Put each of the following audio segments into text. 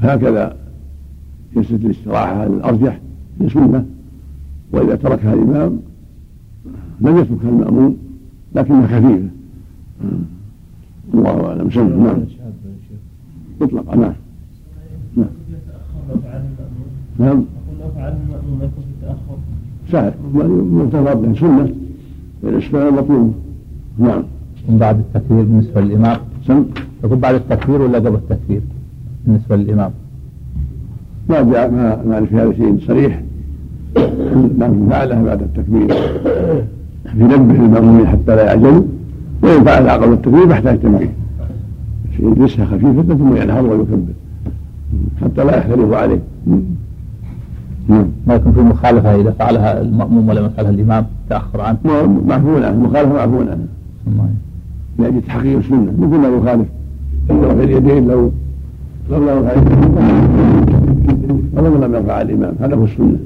هكذا جلسة الاستراحة الأرجح هي سنة وإذا تركها الإمام لم يتركها المأموم لكنها خفيفة. الله أعلم. سنة نعم. مطلقة نعم. نعم. نعم لو فعل المأموم يكون في التأخر سهل مرتبط سنة الإسفاء مطلوب نعم. من بعد التكبير بالنسبة للإمام؟ سم يكون بعد التكبير ولا قبل التكبير؟ بالنسبة للإمام. ما جاء ما ما في هذا شيء صريح. لكن فعلها بعد التكبير. في نبه المأمومين حتى لا يعجلوا وإن فعلها قبل التكبير فاحتاج تنبيه. يجلسها خفيفة ثم ينهض ويكبر. حتى لا يختلف عليه. نعم. ما يكون في مخالفة إذا فعلها المأموم ولم يفعلها الإمام تأخر عنه؟ معفو عنه المخالفة معفو عنها لأجل تحقيق السنة. مثل ما يخالف. رفع اليدين لو لو لم يرفع ولو لم يرفع الإمام هذا هو السنة.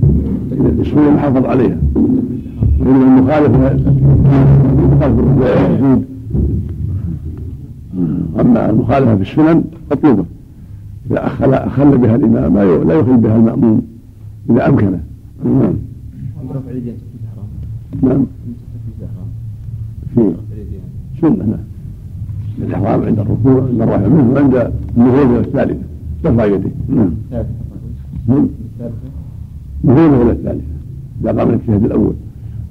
السنة محافظ عليها. وإنما المخالف السجود أما المخالفة في السنن مطلوبة. إذا أخل أخل بها الإمام لا يخل بها المأموم. إذا أمكنه. نعم. نعم. في سنة نعم. الإحرام عند الركوع عند الرفع منه وعند النهوض الثالثة. ترفع يديه. نعم. نهوض إلى الثالثة. إذا قام الاجتهاد الأول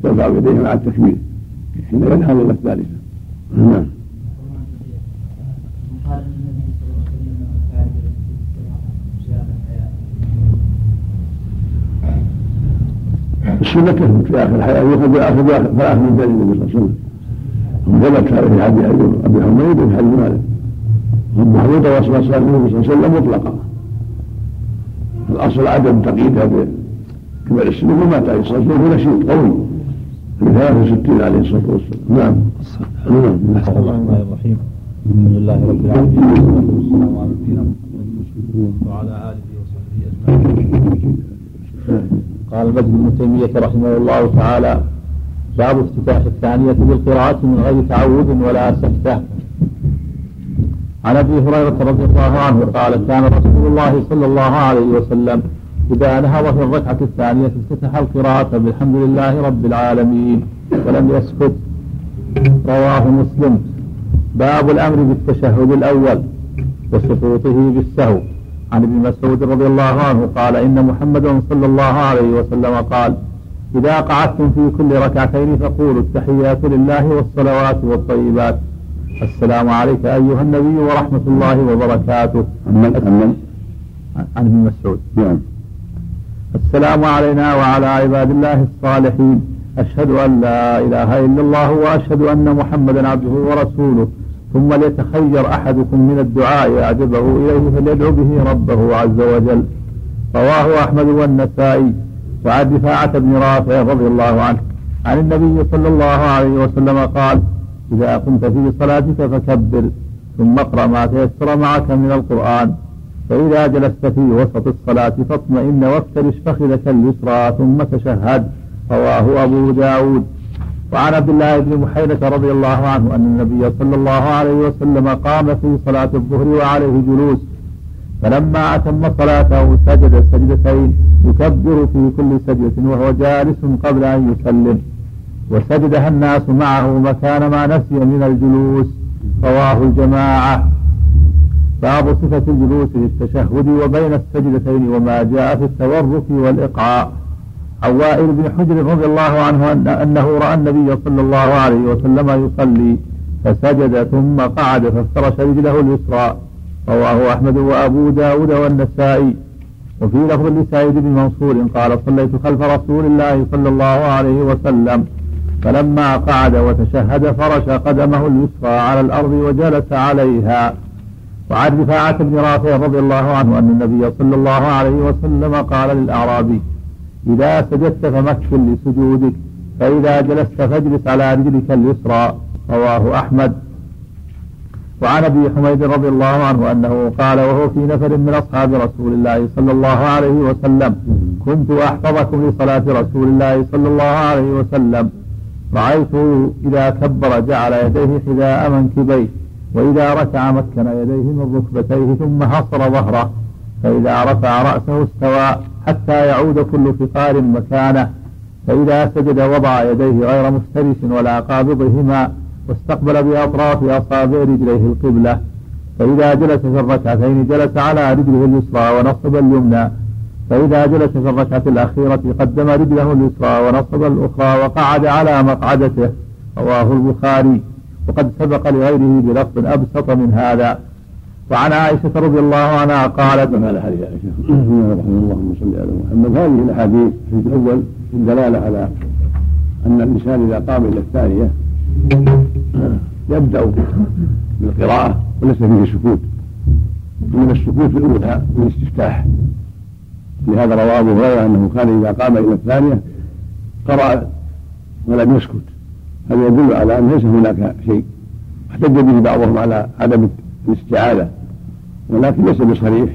يرفع يديه مع التكبير. حين ينهض إلى الثالثة. نعم. السنة في آخر الحياة يؤخذ بآخر فآخر من دين النبي صلى الله عليه وسلم. ثبت هذا في حديث أبي حميد وفي حديث مالك. والمحمود رسول الله صلى الله عليه وسلم مطلقا الأصل عدم تقييدها بكبر السن ومات عليه الصلاة والسلام هو نشيط قوي. في 63 عليه الصلاة والسلام. نعم. نعم. بسم الله الرحمن الرحيم. الحمد لله رب العالمين. والصلاة والسلام على نبينا محمد وعلى آله وصحبه أجمعين. قال بدر بن تيمية رحمه الله تعالى باب افتتاح الثانية بالقراءة من غير تعود ولا سكتة. عن أبي هريرة رضي الله عنه قال كان رسول الله صلى الله عليه وسلم إذا نهض في الركعة الثانية افتتح القراءة بالحمد لله رب العالمين ولم يسكت. رواه مسلم. باب الأمر بالتشهد الأول وسقوطه بالسهو. عن ابن مسعود رضي الله عنه قال إن محمدا صلى الله عليه وسلم قال إذا قعدتم في كل ركعتين فقولوا التحيات لله والصلوات والطيبات. السلام عليك أيها النبي ورحمة الله وبركاته. عن عن ابن مسعود. نعم. السلام علينا وعلى عباد الله الصالحين. أشهد أن لا إله إلا الله وأشهد أن محمدا عبده ورسوله. ثم ليتخير أحدكم من الدعاء أعجبه إليه فليدعو به ربه عز وجل. رواه أحمد والنسائي. وعن رفاعة بن رافع رضي الله عنه عن النبي صلى الله عليه وسلم قال إذا قمت في صلاتك فكبر ثم اقرأ ما تيسر معك من القرآن فإذا جلست في وسط الصلاة فاطمئن وافترش فخذك اليسرى ثم تشهد. رواه أبو داود. وعن عبد الله بن محيرة رضي الله عنه أن النبي صلى الله عليه وسلم قام في صلاة الظهر وعليه جلوس فلما أتم صلاته سجد سجدتين. يكبر في كل سجدة وهو جالس قبل أن يسلم. وسجدها الناس معه مكان ما نسي من الجلوس. رواه الجماعة. باب صفة الجلوس في التشهد وبين السجدتين وما جاء في التورك والإقعاء عن وائل بن حجر رضي الله عنه أن أنه رأى النبي صلى الله عليه وسلم يصلي فسجد ثم قعد فافترش رجله اليسرى. رواه أحمد وأبو داود والنسائي. وفي لفظ لسعيد بن منصور قال صليت خلف رسول الله صلى الله عليه وسلم فلما قعد وتشهد فرش قدمه اليسرى على الأرض وجلس عليها. وعن رفاعة بن رافع رضي الله عنه أن النبي صلى الله عليه وسلم قال للأعرابي إذا سجدت فمكن لسجودك فإذا جلست فاجلس على رجلك اليسرى. رواه أحمد. وعن أبي حميد رضي الله عنه أنه قال وهو في نفر من أصحاب رسول الله صلى الله عليه وسلم كنت أحفظكم لصلاة رسول الله صلى الله عليه وسلم. رايته إذا كبر جعل يديه حذاء منكبيه وإذا ركع مكن يديه من ركبتيه ثم حصر ظهره فإذا رفع رأسه استوى حتى يعود كل فقار مكانه فإذا سجد وضع يديه غير مفترس ولا قابضهما واستقبل بأطراف أصابع رجليه القبلة فإذا جلس في الركعتين جلس على رجله اليسرى ونصب اليمنى فإذا جلس في الركعة الأخيرة قدم رجله اليسرى ونصب الأخرى وقعد على مقعدته رواه البخاري. وقد سبق لغيره بلفظ أبسط من هذا. وعن عائشة رضي الله عنها قالت على حديث عائشة اللهم صل على محمد. هذه الأحاديث في الأول الدلالة على أن الإنسان إذا قام إلى الثانية يبدأ بالقراءة وليس فيه سكوت. من السكوت في الأولى الاستفتاح. لهذا رواه أبو هريرة أنه كان إذا قام إلى الثانية قرأ ولم يسكت. هذا يدل على أن ليس هناك شيء. احتج به بعضهم على عدم الاستعاذة. ولكن ليس بصريح.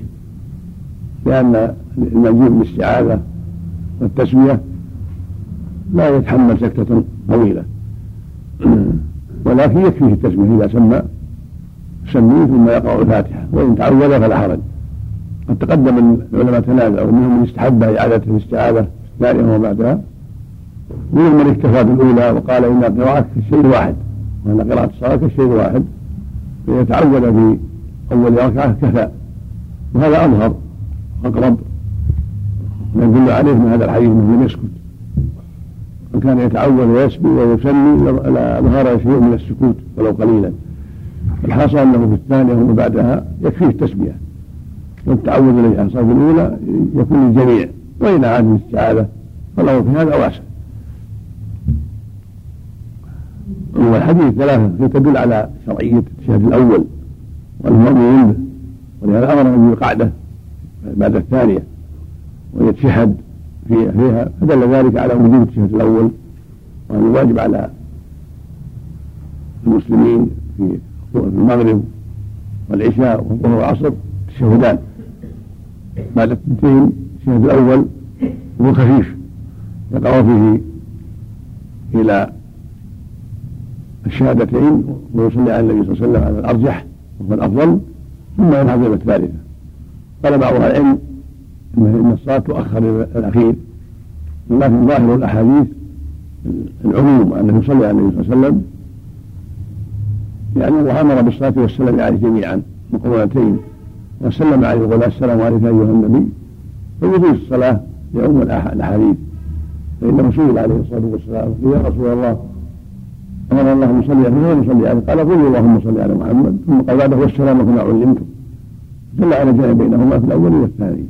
لأن المجيء بالاستعاذة والتسمية لا يتحمل سكتة طويلة. ولكن يكفيه التسمية إذا سمى سميه ثم يقرأ الفاتحة وإن تعود فلا حرج. قد تقدم العلماء تنازعوا منهم من استحب إعادة الاستعاذة الثانية وبعدها. ومنهم من اكتفى بالأولى وقال إن القراءة كالشيء واحد وأن قراءة الصلاة كالشيء واحد فإذا تعود في أول ركعة كفى. وهذا أظهر أقرب يدل عليه من هذا الحديث أنه لم يسكت. من كان يتعود ويسبي ويسمي لظهر شيء من السكوت ولو قليلا. الحاصل أنه في الثانية وما بعدها يكفيه التسميه والتعود الذي حصل في الأولى يكون للجميع. وإن عاد الاستعاذه فالامر في هذا واسع. والحديث ثلاثة تدل على شرعية الشهد الأول والمؤمن به ولهذا أمر بالقعدة بعد الثانية. ويتشهد فيها فدل ذلك على وجوب الشهد الأول وأن الواجب على المسلمين في المغرب والعشاء والظهر والعصر تشهدان بعد الثنتين الشهد الأول هو خفيف يقرا فيه إلى الشهادتين ويصلي على النبي صلى الله عليه وسلم على الأرجح وهو الأفضل ثم إلى الثالثه قال بعض العلم ان الصلاه تؤخر الأخير ولكن ظاهر الأحاديث العموم أنه يصلي على النبي صلى الله عليه وسلم لأن الله أمر بالصلاة والسلام عليه جميعا مقرونتين وسلم عليه وقال السلام عليك أيها النبي فيجوز الصلاة لعموم الأحاديث. فإنه سئل عليه الصلاة والسلام يا رسول الله أمر الله أن يصلي عليه ولم يصلي عليه قال قل اللهم صل على محمد. ثم قال بعده والسلام كما علمتم. دل على جمع بينهما في الأول والثاني.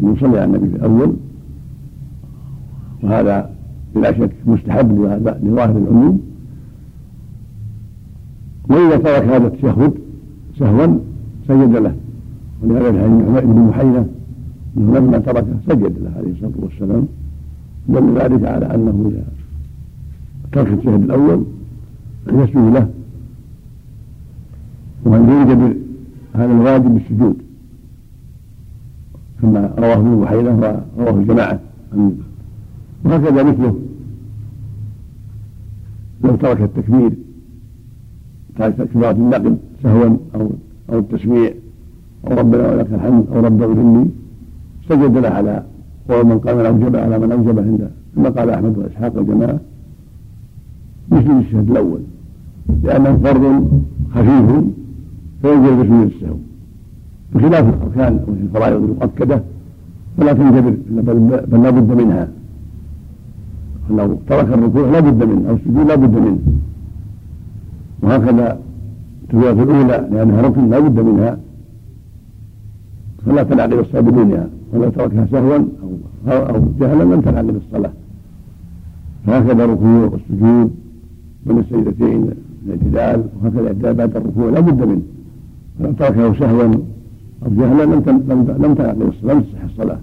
أن يصلي على النبي في الأول. وهذا بلا شك مستحب لظاهر العموم. وإذا ترك هذا التشهد سهوا سجد له. ولهذا الحديث بن محينة أنه لما تركه سجد له عليه الصلاة والسلام. دل ذلك على أنه إذا ترك التشهد الأول يسجد له. وأن يوجد هذا الواجب بالسجود كما رواه ابن محينة ورواه الجماعة. وهكذا مثله. لو ترك التكبير كبارة النقل سهوا أو أو التسميع أو ربنا ولك الحمد أو رب اغفر لي سجد له على قول من قام الأوجب على من أوجب عنده كما قال أحمد وإسحاق الجماعة مثل الشهد الأول. لأنه فرض خفيف فينزل بسجود السهو. بخلاف الأركان الفرائض المؤكدة فلا تنجبر بل لا بد منها. لو ترك الركوع لا بد منه أو السجود لا بد منه. وهكذا في الأولى لأنها ركن لا بد منها. فلا تنعقد الصلاة بدونها ولو تركها سهوا أو أو جهلا لم تنعقد الصلاة. فهكذا الركوع والسجود بين السجدتين الاعتدال وهكذا بعد الركوع لا بد منه. فلو تركه سهوا أو لم لم الصلاة لم تصح الصلاة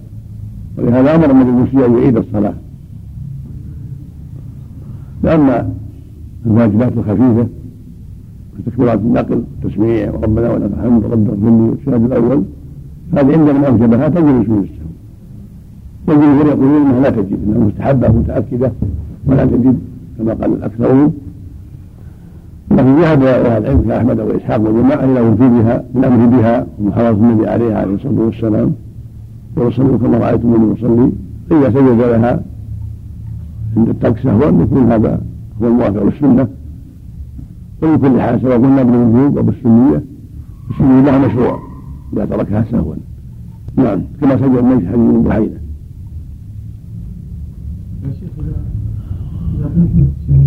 ولهذا أمر النبي المسيء أن يعيد الصلاة. لأن الواجبات الخفيفة تكبيرات النقل تسميع وربنا ولك الحمد رب اغفر والشهادة الأول هذه عند من اوجبها تجب سجود السهو. والجمهور يقولون إنها لا تجب إنها مستحبة متأكدة ولا تجب كما قال الأكثرون. لكن ذهب أهل العلم كاحمد وإسحاق وجماعة إلى وجوبها بالأمر بها ومحاضره النبي عليه عليه الصلاة والسلام. وصلوا كما رايتموني أصلي. فاذا سجد لها عند الترك سهوا يكون هذا هو الموافق للسنة. وفي كل حال سواء قلنا بالوجوب أو بالسنية السنية لها مشروع إذا تركها سهوا نعم كما سجد الميت حديث من بحيره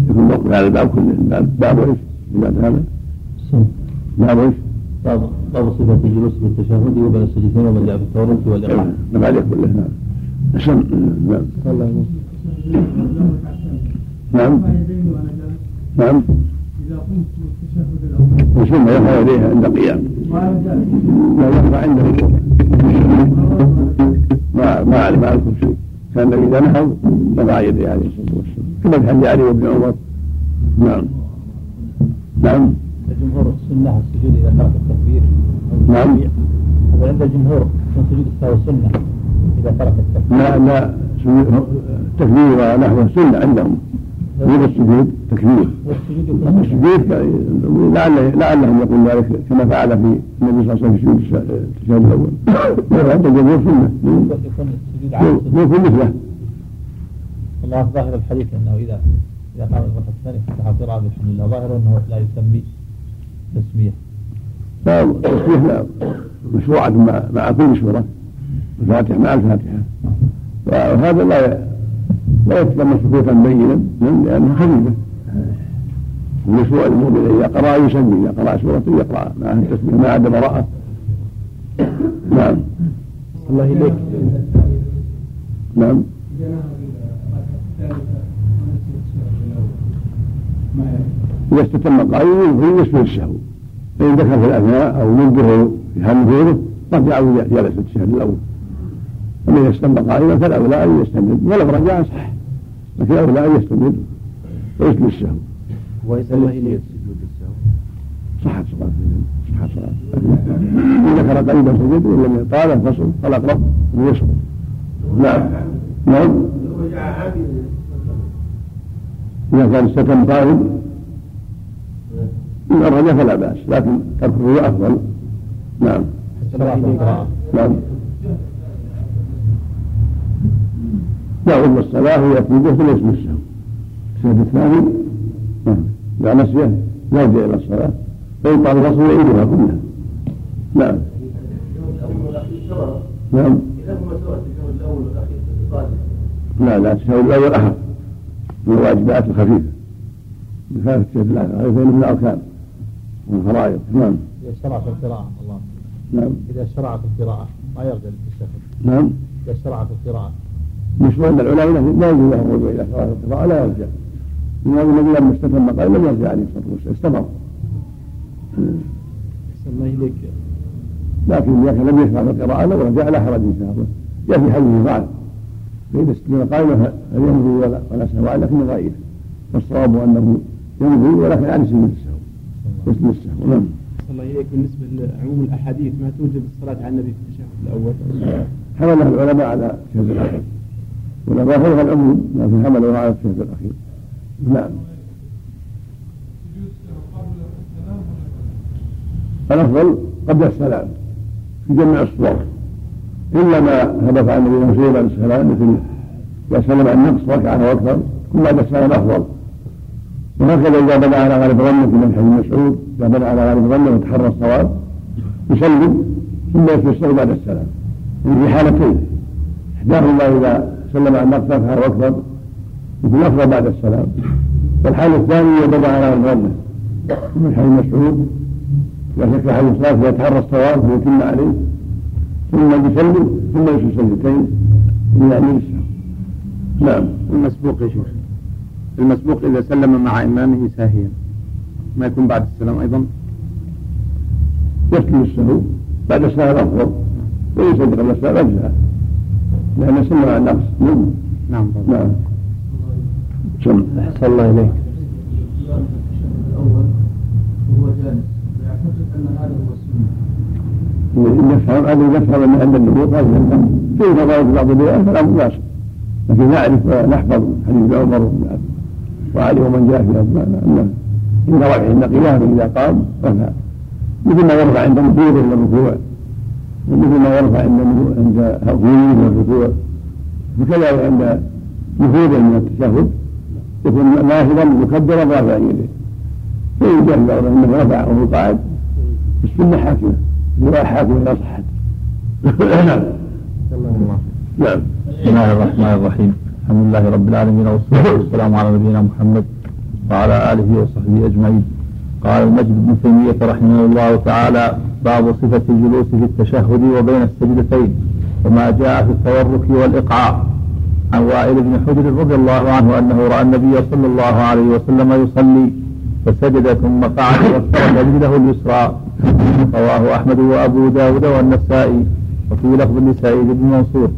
يكون موقف على الباب كله. باب باب إيش؟ بعد هذا؟ باب إيش؟ باب باب صفة الجلوس بالتشهد وبين السجدتين ومن جاء في التورط والإقامة. نعم عليه كله نعم. نعم. نعم. نعم. إذا قمت بالتشهد الأول. ثم يرفع يديه عند القيام. لا يرفع عند ما ما ما أذكر شيء. كان إذا نهض رفع يديه عليه الصلاة والسلام. كما في حديث علي بن عمر. نعم. نعم. الجمهور سنة السجود إذا ترك التكبير نعم. هذا عند الجمهور يكون سجود السهو سنة إذا ترك التكبير. لا لا التكبير ونحوه سنة عندهم. غير السجود تكبير. السجود لعل لعلهم يقول ذلك كما فعل في النبي صلى الله عليه وسلم في سجود التشهد الأول. عند الجمهور سنه يكون مثله. الله ظاهر الحديث إنه إذا إذا قام المره الثانية فتح قراءه بالحمد لله ظاهر أنه لا يسمي تسمية. لا التسمية لا. مشروعة مع, مع كل سورة الفاتحة مع الفاتحة. وهذا لا لا يتضمن سكوتا بينا لأنها خفيفة. المشروع المؤمن إذا قرأ يسمي إذا قرأ سورة يقرأ معها التسمية ما عدا براءة نعم. الله إليك. نعم. إذا استتم قائما فهو يسجد السهو فإن ذكر في الأثناء أو ينبه في حال نفوذه رجع جلس التشهد الأول. أما إذا استتم قائما فالأولى أن يستمر ولو رجع صح. لكن الأولى أن يستمر ويسجد السهو وإذا الله إليه. سجود السهو صحت صلاة. صحت صلاة. إن ذكر قريبا سجد وإن لم يطال الفصل فالأقرب أن يسقط نعم. نعم. إذا كان السكن قائم إن أراد فلا بأس لكن تركه أفضل. نعم. نعم. يعود الصلاة ويكون ثم يسمى السهو. الشهد الثاني؟ نعم. إذا نسيه يرجع إلى الصلاة فإن طال الفصل يعيدها كلها. نعم. نعم. لا لا التشهد الأول أخف من الواجبات الخفيفة. بخلاف التشهد الآخر هذا من الأركان. والفرائض نعم. إذا شرع في القراءة الله. نعم. إذا شرع في القراءة ما يرجع للتشهد نعم. إذا شرع في القراءة. مشروع عند العلماء لا يجوز له الرجوع إلى شرع في القراءة لا يرجع. من هذا النبي لما استتم قال لم يرجع عليه الصلاة والسلام. استمر. الله إليك. لكن إذا كان لم يشرع في القراءة لو رجع لا حرج إن شاء الله. يأتي حديث ضعف فإذا استتم قائمة فليمضي ولا ولا سهو لكن ضعيف والصواب أنه يمضي ولكن عن سبيل يسلم السهو نعم الله إليك بالنسبة لعموم الأحاديث ما توجب الصلاة على النبي في التشهد الأول حمله العلماء على الشهد الأخير فوق العموم لكن حمله على الشهد الأخير نعم الأفضل قبل السلام في جميع الصور إلا ما ثبت عن النبي صلى الله عليه السلام مثل إذا سلم عن نقص ركعة وأكثر ثم بعد السلام أفضل وهكذا إذا بنى على غالب ظنه في من حديث مسعود إذا بنى على غالب ظنه وتحرى الصواب يسلم ثم يتيسر بعد السلام. يعني في حالتين. إحداهما إذا سلم عن نقص ركعة وأكثر يكون أفضل بعد السلام. والحالة الثانية إذا بنى على غالب ظنه من حديث مسعود إذا شك حديث الصلاة فيتحرى الصواب فيتم عليه. ثم يسلم ثم يسلم سجدتين إلى أن نعم. المسبوق يا شيخ. المسبوق إذا سلم مع إمامه ساهيا. ما يكون بعد السلام أيضا. يسلم السهو بعد السلام أفضل ويسلم قبل السلام أجزاء لأن سلم على النقص نعم. نعم. نعم. سم أحسن الله إليك. وهو جالس يعتقد أن هذا هو السنة نفهم هذا نفهم أن عند النبوة هذا الفهم في فضائل بعض الروايات فلا بأس. لكن نعرف ونحفظ حديث عمر وعلي ومن جاء في أزمان أن عند رفعه قيام إذا قام رفع مثل ما يرفع عند نفوذه إلى الركوع. ومثل ما يرفع عند عند إلى الركوع. وكذلك عند نفوذه من التشهد. يكون نافذا مكبرا رافعا يديه. فإن جاء بعض انه رفع وهو قاعد السنة حاكمة. روايه حاكمه اذا صحت نعم. نعم. بسم الله الرحمن الرحيم. الحمد لله رب العالمين والصلاة والسلام على نبينا محمد وعلى آله وصحبه أجمعين. قال المجد بن تيمية رحمه الله تعالى باب صفة الجلوس في التشهد وبين السجدتين وما جاء في التورك والإقعاء. عن وائل بن حجر رضي الله عنه أنه رأى النبي صلى الله عليه وسلم يصلي فسجد ثم قعد وافترض رجله اليسرى. رواه أحمد وأبو داود والنسائي وفي لفظ لسعيد بن منصور.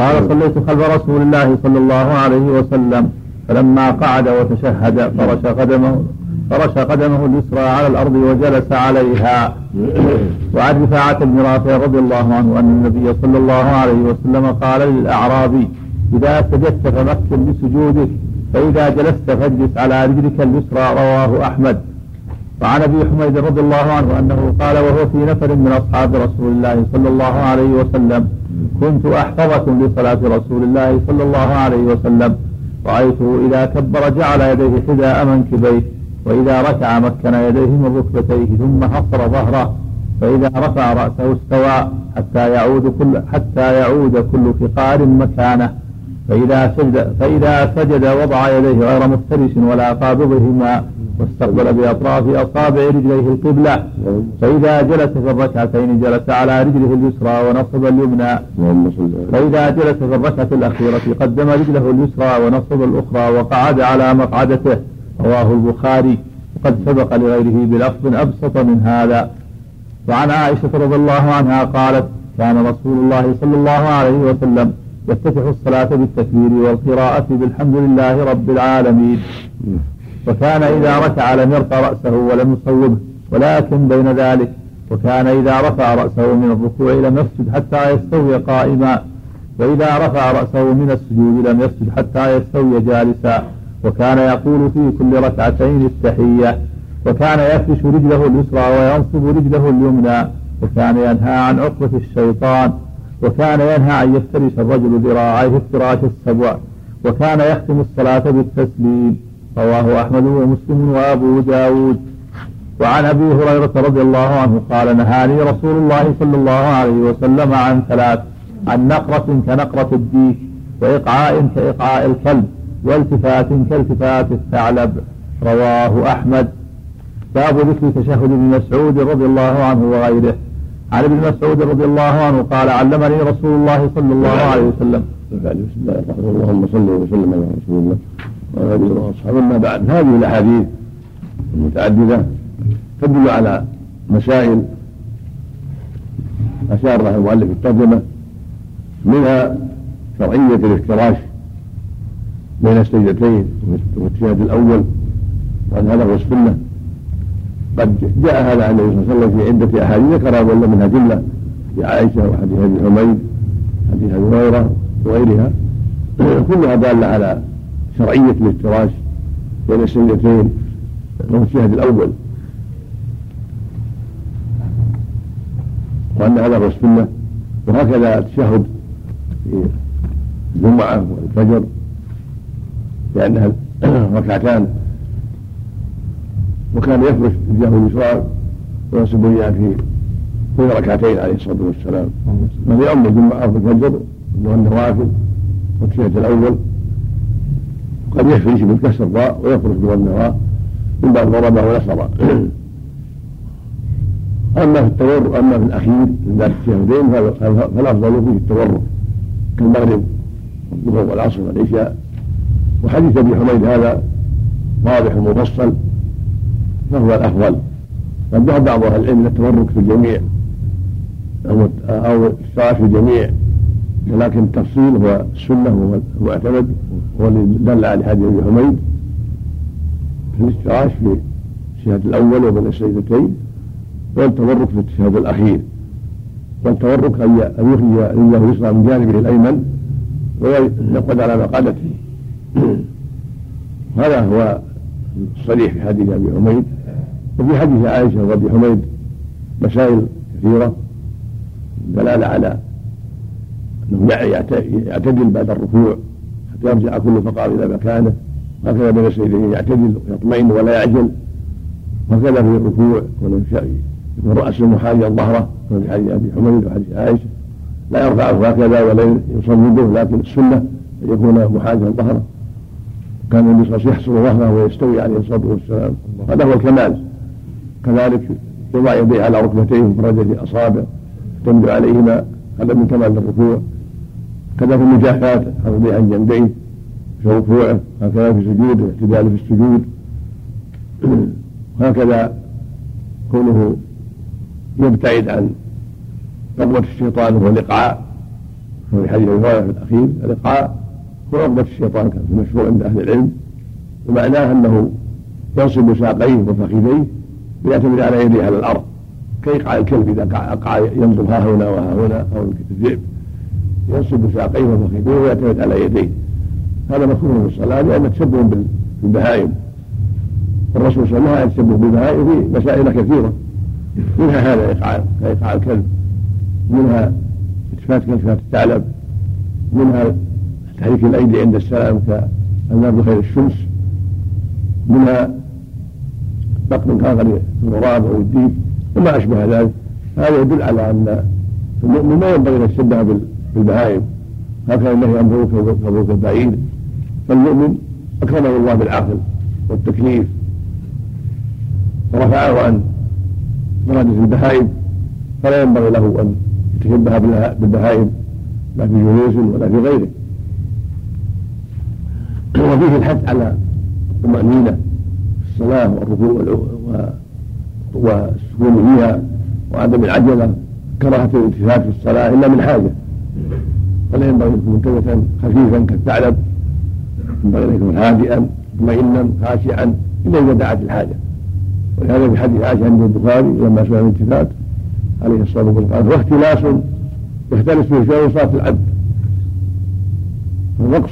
قال صليت خلف رسول الله صلى الله عليه وسلم فلما قعد وتشهد فرش قدمه فرش قدمه اليسرى على الأرض وجلس عليها. وعن رفاعة بن رافع رضي الله عنه أن النبي صلى الله عليه وسلم قال للأعرابي إذا سجدت فمكن بسجودك فإذا جلست فاجلس على رجلك اليسرى. رواه أحمد. وعن أبي حميد رضي الله عنه أنه قال وهو في نفر من أصحاب رسول الله صلى الله عليه وسلم كنت احفظكم لصلاة رسول الله صلى الله عليه وسلم. رأيته إذا كبر جعل يديه حذاء منكبيه وإذا ركع مكن يديه من ركبتيه ثم حصر ظهره فإذا رفع رأسه استوى حتى يعود كل حتى يعود كل فقار مكانه. فإذا سجد فإذا سجد وضع يديه غير مفترش ولا قابضهما واستقبل بأطراف أصابع رجليه القبلة. فإذا جلس في الركعتين جلس على رجله اليسرى ونصب اليمنى. فإذا جلس في الركعة الأخيرة قدم رجله اليسرى ونصب الأخرى وقعد على مقعدته. رواه البخاري. وقد سبق لغيره بلفظ أبسط من هذا. وعن عائشة رضي الله عنها قالت كان رسول الله صلى الله عليه وسلم يفتتح الصلاة بالتكبير والقراءة بالحمد لله رب العالمين. وكان إذا ركع لم يرفع رأسه ولم يصوبه ولكن بين ذلك وكان إذا رفع رأسه من الركوع لم يسجد حتى يستوي قائما وإذا رفع رأسه من السجود لم يسجد حتى يستوي جالسا وكان يقول في كل ركعتين التحية وكان يفرش رجله اليسرى وينصب رجله اليمنى وكان ينهى عن عقبة الشيطان وكان ينهى أن يفترش الرجل ذراعيه افتراش السبع وكان يختم الصلاة بالتسليم. رواه أحمد ومسلم وأبو داود. وعن أبي هريرة رضي الله عنه قال نهاني رسول الله صلى الله عليه وسلم عن ثلاث عن نقرة كنقرة الديك وإقعاء كإقعاء الكلب والتفات كالتفات الثعلب. رواه أحمد. باب ذكر تشهد ابن مسعود رضي الله عنه وغيره. عن ابن مسعود رضي الله عنه قال علمني رسول الله صلى الله عليه وسلم. بسم الله الرحمن الرحيم. اللهم صل وسلم على رسول الله. اله واصحابه أما بعد هذه الأحاديث المتعددة تدل على مسائل اشار لها المؤلف الترجمة منها شرعية الافتراش بين السجدتين والتشهد الأول وأن هذا هو السنة. قد جاء هذا عن النبي صلى الله عليه وسلم في عدة أحاديث ذكر ولا منها جملة في عائشة وحديث أبي حميد حديث أبي هريرة وغيرها. كلها دالة على شرعية الافتراش بين السجدتين وهو الشهد الأول. وأن هذا هو السنة. وهكذا التشهد في الجمعة والفجر لأنها ركعتان. وكان يفرش رجله اليسرى وينصب رجله في كل ركعتين عليه الصلاة والسلام. وفي أمر الجمعة والفجر والنوافل والتشهد الأول. قد يفرش بالكسر الراء ويفرش بالنواء من بعد ضرب ونصر أما في التورع أما في الأخير من ذات الشهدين فالافضل فيه التورع كالمغرب والظهر والعصر والعشاء. وحديث أبي حميد هذا واضح ومفصل فهو الأفضل. قد ذهب بعض أهل العلم إلى في الجميع أو أو في الجميع ولكن التفصيل هو السنة هو المعتمد هو اللي دل على حديث ابي حميد في الاشتراك في الشهاده الأول وبين السيدتين والتبرك في التشهد الأخير. والتورك أن يخرج رجله اليسرى من جانبه الأيمن ويقعد على مقعدته هذا هو الصريح في حديث أبي حميد. وفي حديث عائشة وابي حميد مسائل كثيرة. دلالة على أنه يعتدل بعد الركوع. يرجع كل فقار إلى مكانه. هكذا بين السيدين يعتدل ويطمئن ولا يعجل. وهكذا في الركوع يكون راسه محاذيا ظهره في حديث أبي حميد وحديث عائشة. لا يرفعه هكذا ولا يصمده لكن السنة أن يكون محاذيا ظهره كان النبي صلى الله عليه وسلم يحصر ظهره ويستوي عليه الصلاة والسلام. هذا هو الكمال. كذلك يضع يديه على ركبتيه مفرده في أصابع تمد عليهما. هذا من كمال الركوع. كذا في المجاهدات يديه عن جنبيه في ركوعه هكذا في سجوده اعتداله في السجود. وهكذا كونه يبتعد عن رغبة الشيطان وهو الإقعاء في حديث الرواية في الأخير الإقعاء هو رغبة الشيطان كان مشهور عند أهل العلم. ومعناه أنه ينصب ساقيه وفخذيه ويعتمد على يديه على الأرض. كيقع الكلب إذا أقع ينصب ها هنا وها هنا أو الذئب. ينصب ساقيه وفخذيه ويعتمد على يديه. هذا مكروه في الصلاة لأنه تشبه بالبهائم. الرسول صلى الله عليه وسلم يتشبه بالبهائم في مسائل كثيرة. منها هذا إيقاع كإيقاع الكلب. منها التفات كالتفات الثعلب منها تحريك الأيدي عند السلام كالنار بخير الشمس. منها بقر كاغر الغراب أو الديك. وما أشبه ذلك. هذا يدل على أن المؤمن ما ينبغي أن يتشبه بالبهائم. هكذا النهي عن بروك البعير فالمؤمن أكرمه الله بالعقل والتكليف. ورفعه عن درجة البهائم. فلا ينبغي له أن يتشبه بالبهائم. لا في جلوس ولا في غيره. وفيه الحث على الطمأنينة. في الصلاة والركوع والسكون فيها وعدم العجلة. كراهة الالتفات في الصلاة إلا من حاجة. فلا ينبغي أن يكون ملتفتا خفيفا كالثعلب ينبغي أن يكون هادئا مطمئنا خاشعا إلا إذا دعت الحاجة. ولهذا في حديث عائشة عند البخاري لما سمع الالتفات عليه الصلاة والسلام هو اختلاس يختلس به شيء صلاة العبد. الرقص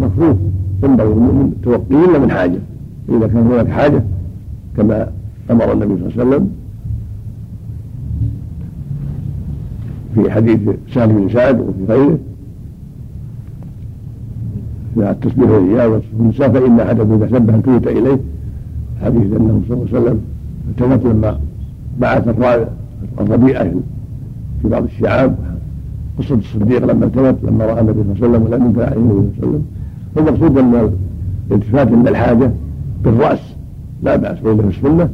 مكروه ينبغي المؤمن توقيه الا من حاجة. إذا كان هناك حاجة كما أمر النبي صلى الله عليه وسلم في حديث سهل بن سعد وفي غيره. في التسبيح والرياض والنساء فإن أحدكم إذا سبح التفت إليه. حديث أنه صلى الله عليه وسلم التفت لما بعث الربيعه في بعض الشعاب قصة الصديق لما التفت لما رأى النبي صلى الله عليه وسلم ولم ينكر عليه النبي صلى الله عليه وسلم. فالمقصود أن الالتفات عند الحاجة بالرأس لا بأس وإلا في السنة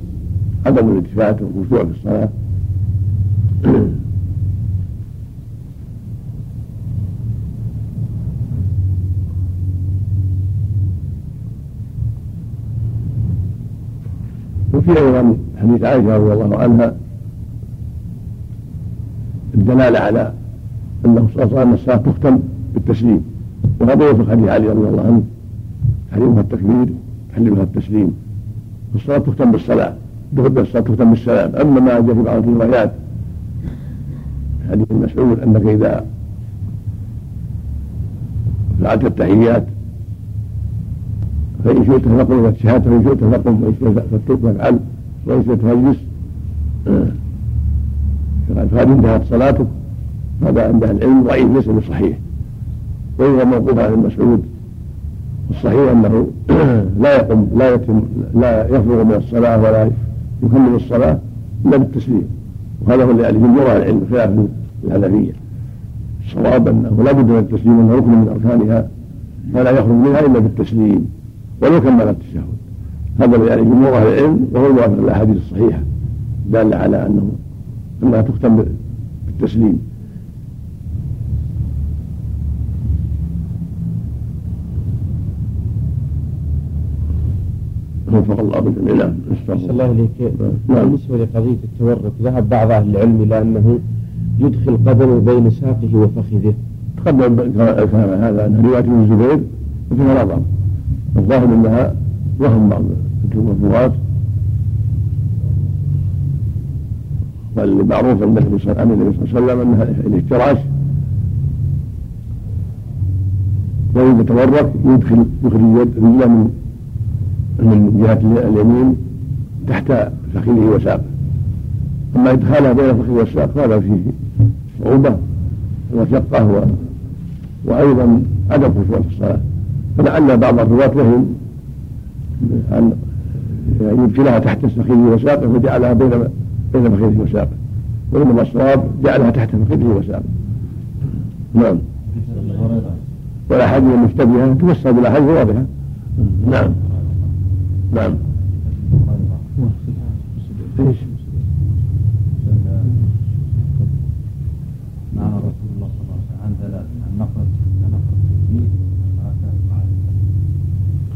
عدم الالتفات والخشوع في الصلاة. وفي أيضا حديث عائشة رضي الله عنها الدلالة على عليه وسلم الصلاة تختم بالتسليم. وهذا يوافق حديث علي رضي الله عنه تحريمها التكبير تحريمها التسليم. الصلاة تختم بالصلاة الصلاة تختم بالسلام. أما ما جاء في بعض الروايات حديث مسعود أنك إذا فعلت التحيات فإن شئت فقم فالشهادة فإن شئت فقم وإن شئت فافعل وإن شئت فاجلس. فهذه انتهت صلاتك. هذا عند العلم ضعيف ليس بصحيح. وإذا موقوف عن المسعود الصحيح أنه لا يقوم لا يتم لا يفرغ من الصلاة ولا يكمل الصلاة إلا بالتسليم. وهذا هو اللي عليه جمهور العلم خلاف الحنفية. الصواب أنه لا بد من التسليم أنه ركن من أركانها. فلا يخرج منها إلا بالتسليم. ولو كمل التشهد. هذا عليه جمهور أهل العلم وهو الموافق للأحاديث الصحيحة دالة على أنه أنها تختم بالتسليم. وفق الله بالجميع. نعم نسأل الله. إليك نعم. بالنسبة لقضية التورك ذهب بعض أهل العلم إلى أنه يدخل قدمه بين ساقه وفخذه. تقدم كان هذا أن رواية ابن الزبير وفيها نظر. الظاهر أنها وهم بعض الرواة والمعروف عن النبي صلى الله عليه وسلم أنها الافتراش. وإذا تورك يدخل يخرج رجله من من جهة اليمين تحت فخذه وساقه. أما إدخالها بين الفخذ والساق فهذا فيه صعوبة ومشقة و... وأيضا عدم خشوع في الصلاة. فلعل بعض الرواة وهم أن يدخلها تحت فخذه وساقه وجعلها بين بين فخذه وساقه وإنما الصواب جعلها تحت فخذه وساقه نعم. والأحاديث المشتبهة توسع بالأحاديث الواضحة نعم. نعم إيش؟ نهى رسول الله صلى الله عليه وسلم عن ثلاث عن نقرة نقرة الدين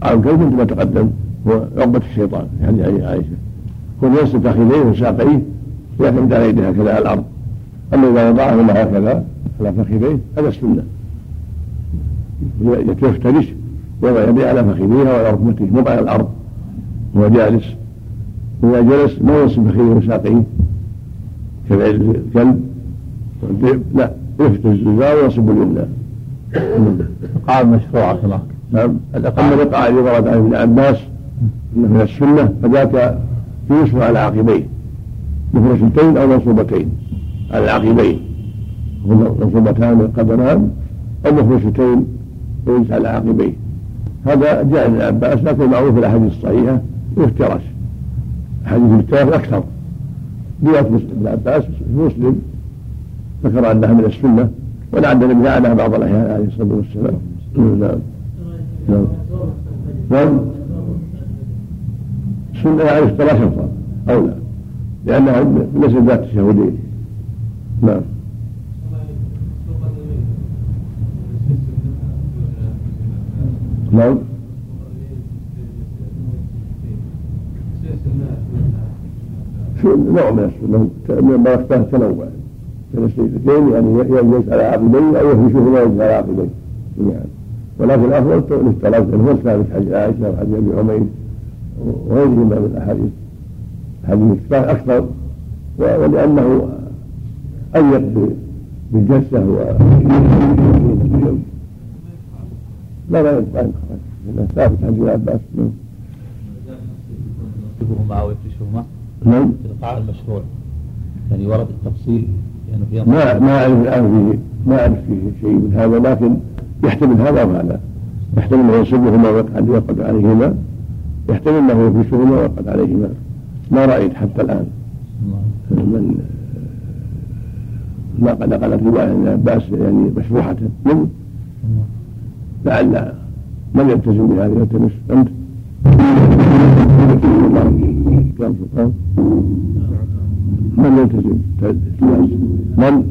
عن كلب ما تقدم هو عقبة الشيطان يعني عائشة. كون ينصب فخذيه وساقيه ويعتمد على يده هكذا على الأرض. أما إذا وضعهما هكذا على فخذيه هذا السنة. يفترش وضع يديه على فخذيه وعلى ركبته مو على الأرض. وهو جالس إذا جلس ما ينصب فخذيه وساقيه كفعل الكلب لا يفتش الزجاج وينصب اليمنى قال مشروع خلاص نعم. اما الإقعاء الذي ورد عن ابن عباس إنه من السنة فذاك يوسف على عقبيه. مفرشتين أو منصوبتين على العقبين منصوبتان القدمان أو مفرشتين ويجلس على عقبيه. هذا جاء ابن عباس لكن معروف في الأحاديث الصحيحة يفترش احاديث الافتراش أكثر. روايه ابن عباس مسلم ذكر أنها من السنة ولعل النبي فعلها بعض الاحيان عليه الصلاة والسلام. نعم. نعم. نعم. السنة يعني اشترى شرطا اولى لانها ليست ذات تشهدين نعم. نعم. نوع من السنة من بركته تنوع. من السيدتين يعني يجلس على عقبيه أو يفرشهما يجلس على عقبيه. جميعا ولكن الأفضل الافتراض هو الثابت حديث عائشة وحديث أبي عمير وغيرهما من الأحاديث. حديث الافتراض أكثر ولأنه أيق بالجسه و لا لا ينفع ثابت ابن عباس أو يفرشهما نعم. القاع المشروع يعني ورد التفصيل يعني في ما ما أعرف الآن فيه ما أعرف فيه شيء من هذا لكن يحتمل هذا وهذا يحتمل أنه يصبهما ويقعد يقعد عليهما. يحتمل أنه يفرشهما ويقعد عليهما. ما رأيت حتى الآن. من ما قد نقلت رواية ابن عباس يعني مشروحه من لعل من يلتزم بهذه يلتمس أنت؟ من يلتزم؟ من؟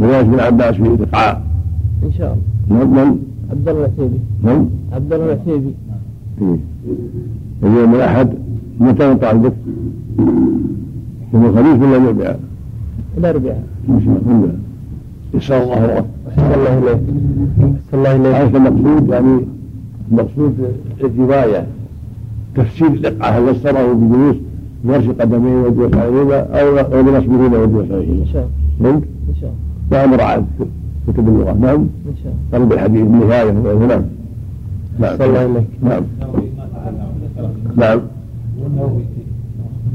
رواية ابن عباس في إيقاع. إن شاء الله. من من عبد الله العتيبي من عبد الله العتيبي إيه. اليوم الأحد متى يطلع البث؟ يوم الخميس ولا الأربعاء؟ الاربعاء إن شاء الله. يسأل الله. أحسن الله إليك. أحسن الله إليك. هذا المقصود يعني المقصود الرواية. تفسير الإقعاء هل فسره بجلوس بفرش قدميه والجلوس عليهما أو أو بنصبهما والجلوس عليهما إن شاء؟ الله. إن شاء الله. وأمر عاد. كتب اللغة. نعم. ان شاء الله. طلب الحديث النهاية نعم نعم الله. نعم نعم. والنووي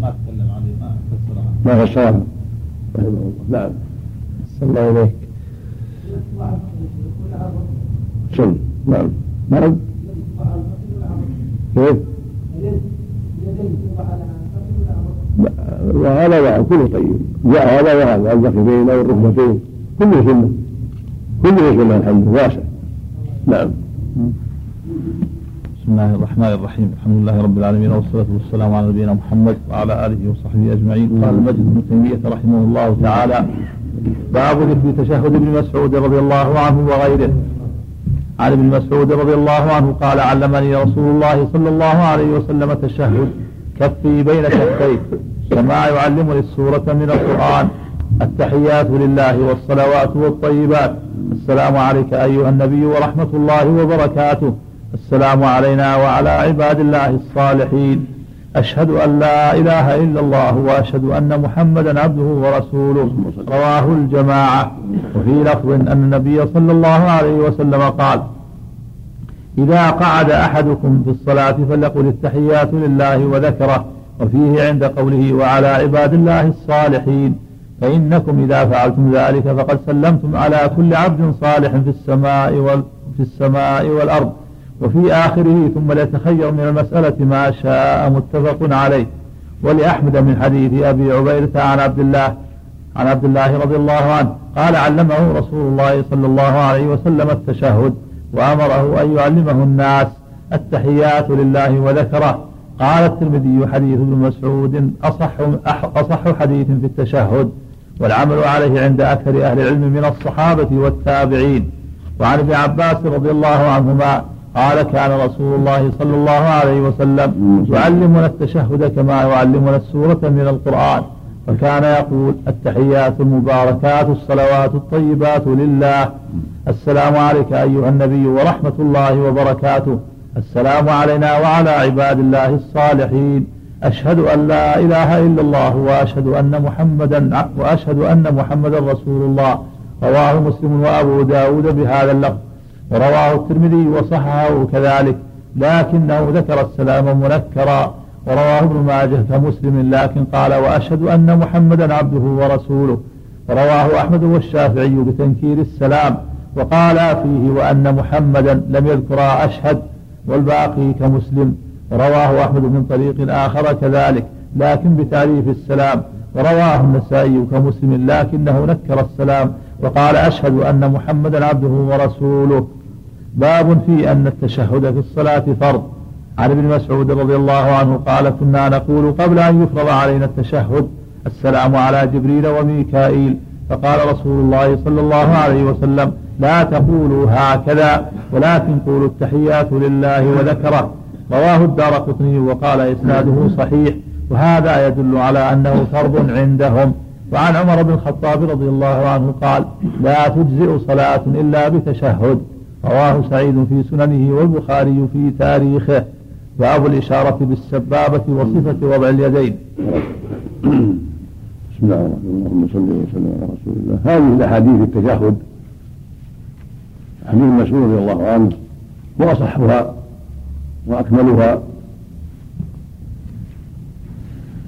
ما تكلم عليه ما فسر عنه ما فسرها رحمه الله نعم. احسن الله اليك سن نعم. نعم كيف؟ وهذا وهذا كله طيب. جاء هذا وهذا الفخذين أو الركبتين. كله سنه كله سنه الحمد واسع نعم. بسم الله الرحمن الرحيم. الحمد لله رب العالمين والصلاة والسلام على نبينا محمد وعلى آله وصحبه أجمعين. قال المجد بن تيمية رحمه الله تعالى باب ذكر تشهد ابن مسعود رضي الله عنه وغيره. عن ابن مسعود رضي الله عنه قال علمني رسول الله صلى الله عليه وسلم تشهد كفي بين كفيه كما يعلمني السورة من القرآن. التحيات لله والصلوات والطيبات. السلام عليك أيها النبي ورحمة الله وبركاته. السلام علينا وعلى عباد الله الصالحين. أشهد أن لا إله إلا الله وأشهد أن محمدا عبده ورسوله. رواه الجماعة. وفي لفظ أن النبي صلى الله عليه وسلم قال إذا قعد أحدكم في الصلاة فليقل التحيات لله وذكره. وفيه عند قوله وعلى عباد الله الصالحين. فإنكم إذا فعلتم ذلك فقد سلمتم على كل عبد صالح في السماء وال في السماء والأرض وفي آخره ثم ليتخير من المسألة ما شاء متفق عليه. ولأحمد من حديث أبي عبيدة عن عبد الله عن عبد الله رضي الله عنه قال علمه رسول الله صلى الله عليه وسلم التشهد وأمره أن يعلمه الناس التحيات لله وذكره. قال الترمذي حديث ابن مسعود أصح, أصح حديث في التشهد. والعمل عليه عند أكثر أهل العلم من الصحابة والتابعين. وعن ابن عباس رضي الله عنهما قال كان رسول الله صلى الله عليه وسلم يعلمنا التشهد كما يعلمنا السورة من القرآن. فكان يقول التحيات المباركات الصلوات الطيبات لله. السلام عليك أيها النبي ورحمة الله وبركاته. السلام علينا وعلى عباد الله الصالحين. أشهد أن لا إله إلا الله وأشهد أن محمدا وأشهد أن محمدا رسول الله. رواه مسلم وأبو داود بهذا اللفظ. ورواه الترمذي وصححه كذلك. لكنه ذكر السلام منكرا. ورواه ابن ماجه كمسلم لكن قال وأشهد أن محمدا عبده ورسوله. ورواه أحمد والشافعي بتنكير السلام. وقال فيه وأن محمدا لم يذكر أشهد والباقي كمسلم. ورواه أحمد من طريق آخر كذلك لكن بتعريف السلام. ورواه النسائي كمسلم لكنه نكر السلام وقال أشهد أن محمدا عبده ورسوله. باب في أن التشهد في الصلاة فرض. عن ابن مسعود رضي الله عنه قال كنا نقول قبل أن يفرض علينا التشهد السلام على جبريل وميكائيل. فقال رسول الله صلى الله عليه وسلم لا تقولوا هكذا ولكن قولوا التحيات لله وذكره. رواه الدار قطني وقال إسناده صحيح وهذا يدل على أنه فرض عندهم. وعن عمر بن الخطاب رضي الله عنه قال لا تجزئ صلاة إلا بتشهد. رواه سعيد في سننه والبخاري في تاريخه. باب الإشارة بالسبابة وصفة وضع اليدين. بسم الله الرحمن الرحيم. اللهم صل وسلم على رسول الله. هذه الأحاديث التشهد حديث مسعود رضي الله عنه وأصحها وأكملها.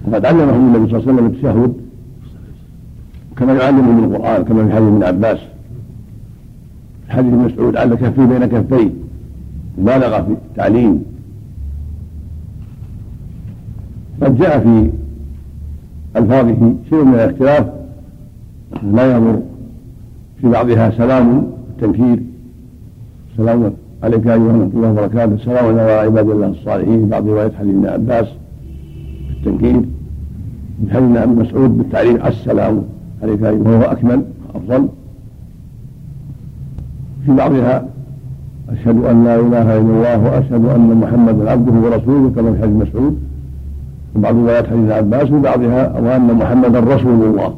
وقد علمهم النبي صلى الله عليه وسلم التشهد كما يعلمهم القرآن كما في حديث ابن عباس. حديث مسعود على كفيه بين كفيه مبالغه في التعليم. قد جاء في ألفاظه شيء من الاختلاف. لا يضر في بعضها سلام التنكير سلام عليك أيها ورحمة الله وبركاته. السلام على عباد الله الصالحين. بعض روايات حديث ابن عباس بالتنكير. من حديث ابن مسعود بالتعريف السلام عليك أيها وهو أكمل أفضل في بعضها أشهد أن لا إله إلا الله وأشهد أن محمدا عبده ورسوله كما في حديث مسعود. وبعض روايات حديث عباس وبعضها وأن محمدا رسول الله.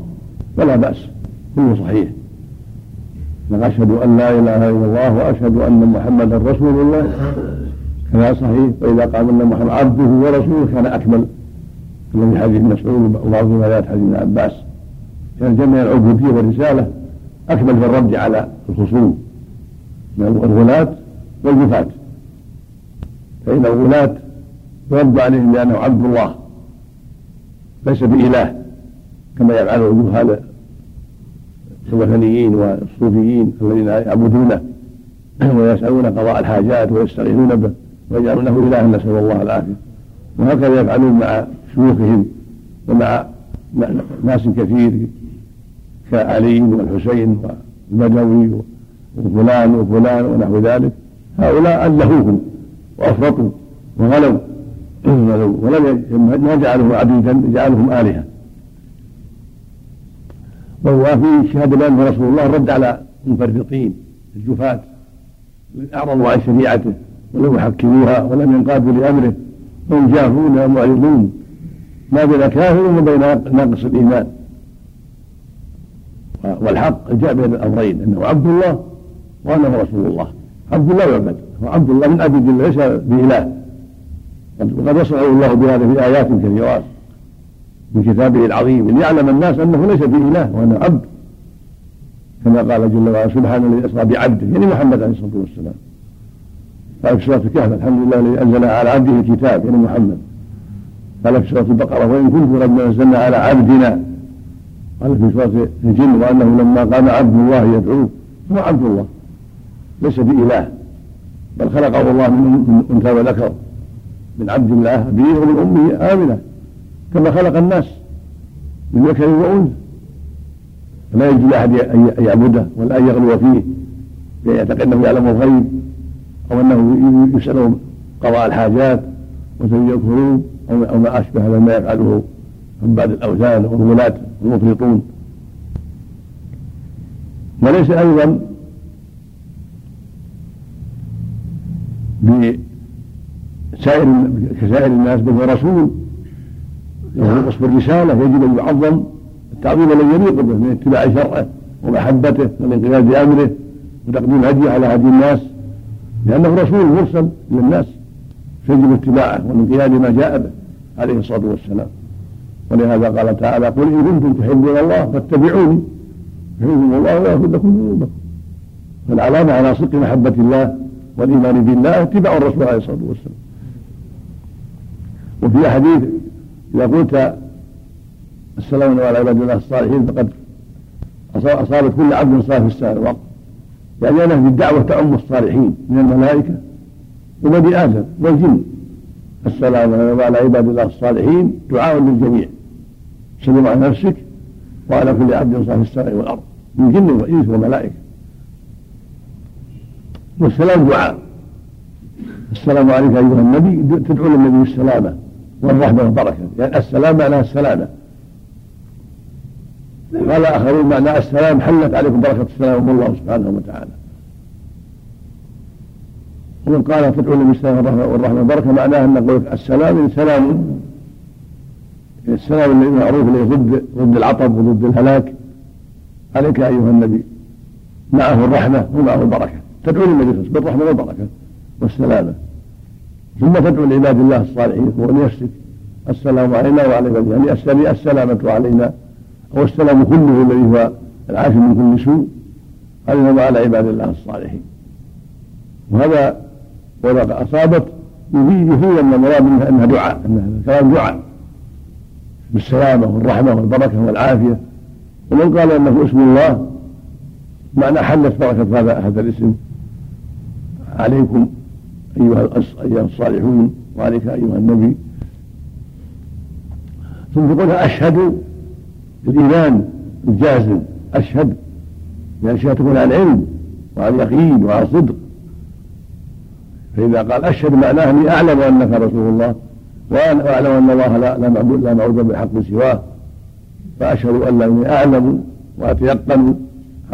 ولا بأس. كله صحيح. أشهد أن لا إله إلا الله وأشهد أن محمدا رسول الله. كذا صحيح وإذا قال أن محمد عبده ورسوله كان أكمل. كما في حديث مسعود وبعض روايات حديث ابن عباس. كان جمع العبودية والرسالة أكمل في الرد على الخصوم. من الغلاة والجفاة فإن الغلاة يرد عليهم بأنه عبد الله. ليس بإله كما يفعل الجهال الوثنيين والصوفيين الذين يعبدونه ويسألون قضاء الحاجات ويستغيثون به ويجعلونه إلها نسأل الله العافية. وهكذا يفعلون مع شيوخهم ومع ناس كثير كعلي والحسين والبدوي وفلان وفلان ونحو ذلك. هؤلاء ألهوهم وأفرطوا وغلوا ولم ما جعله عبيدا جعلهم آلهة. في شهادة بأنه رسول الله رد على المفرطين الجفاة أعرضوا عن شريعته ولم يحكموها ولم ينقادوا لأمره هم جافون ومعرضون ما بين كافر وبين ناقص الإيمان. والحق جاء بين الأمرين أنه عبد الله وأنه رسول الله. عبد الله يعبد هو عبد الله من عبد الله ليس بإله. وقد وصفه الله بهذا في آيات كثيرات من كتابه العظيم ليعلم الناس أنه ليس بإله وأنه عبد. كما قال جل وعلا سبحان الذي أسرى بعبده يعني محمد عليه الصلاة والسلام. قال في سورة الكهف الحمد لله الذي أنزل على عبده الكتاب يعني محمد. قال في سورة البقرة وإن كنت قد نزلنا على عبدنا. قال في سورة الجن وأنه لما قام عبد الله يدعوه هو عبد الله ليس بإله. بل خلقه الله من أنثى وذكر من عبد الله أبيه ومن أمه آمنة. كما خلق الناس. من ذكر وأنثى فلا يجوز لأحد أن يعبده ولا أن يغلو فيه. يعتقد أنه يعلم الغيب أو أنه يسأل قضاء الحاجات وتنجي الكروب أو ما أشبه هذا ما يفعله عباد الأوثان والولاة المفرطون وليس أيضا بسائر كسائر الناس بل رسول له نقص بالرسالة يجب أن يعظم التعظيم الذي يليق به من اتباع شرعه ومحبته والانقياد بأمره وتقديم هديه على هدي الناس. لأنه رسول مرسل للناس فيجب اتباعه والانقياد لما جاء به عليه الصلاة والسلام. ولهذا قال تعالى قل إن كنتم تحبون الله فاتبعوني يحبكم الله ويغفر لكم ذنوبكم. فالعلامة على صدق محبة الله والإيمان بالله اتباع الرسول عليه الصلاة والسلام. وفي حديث إذا قلت السلام على عباد الله الصالحين فقد أصابت كل عبد صالح في السائر الوقت يعني أنا الدعوة تعم الصالحين من الملائكة وبني آدم والجن. السلام على عباد الله الصالحين دعاء للجميع. سلم على نفسك وعلى كل عبد صالح في السماء والأرض. من جن وإنس وملائكة. والسلام دعاء. السلام عليك أيها النبي تدعو للنبي بالسلامة والرحمة والبركة يعني السلام معناها السلامة. قال آخرون معنى السلام حلت عليكم بركة السلام من الله سبحانه وتعالى. ومن قال تدعو النبي بالسلام والرحمة والبركة معناه أن نقول السلام سلام. السلام الذي معروف الذي ضد ضد العطب وضد الهلاك. عليك أيها النبي. معه الرحمة ومعه البركة. تدعو للنبي بالرحمة والبركة والسلامة. ثم تدعو لعباد الله الصالحين ولنفسك السلام علينا عباد يعني السلامة علينا. أو السلام كله الذي هو العافي من كل سوء. علينا وعلى عباد الله الصالحين. وهذا وإذا أصابت يفيد أن المراد منها أنها دعاء أنها كلام دعاء. بالسلامة والرحمة والبركة والعافية. ومن قال أنه اسم الله معنى حلت بركة هذا هذا الاسم. عليكم أيها الصالحون وعليك أيها النبي. ثم تقولها أشهد بالإيمان الجازم أشهد لأن الشهادة تكون عن علم وعن يقين وعن صدق فإذا قال أشهد معناه أني أعلم أنك رسول الله وأعلم أن الله لا لا معبود لا معبود بحق سواه. فأشهد أن أني أعلم وأتيقن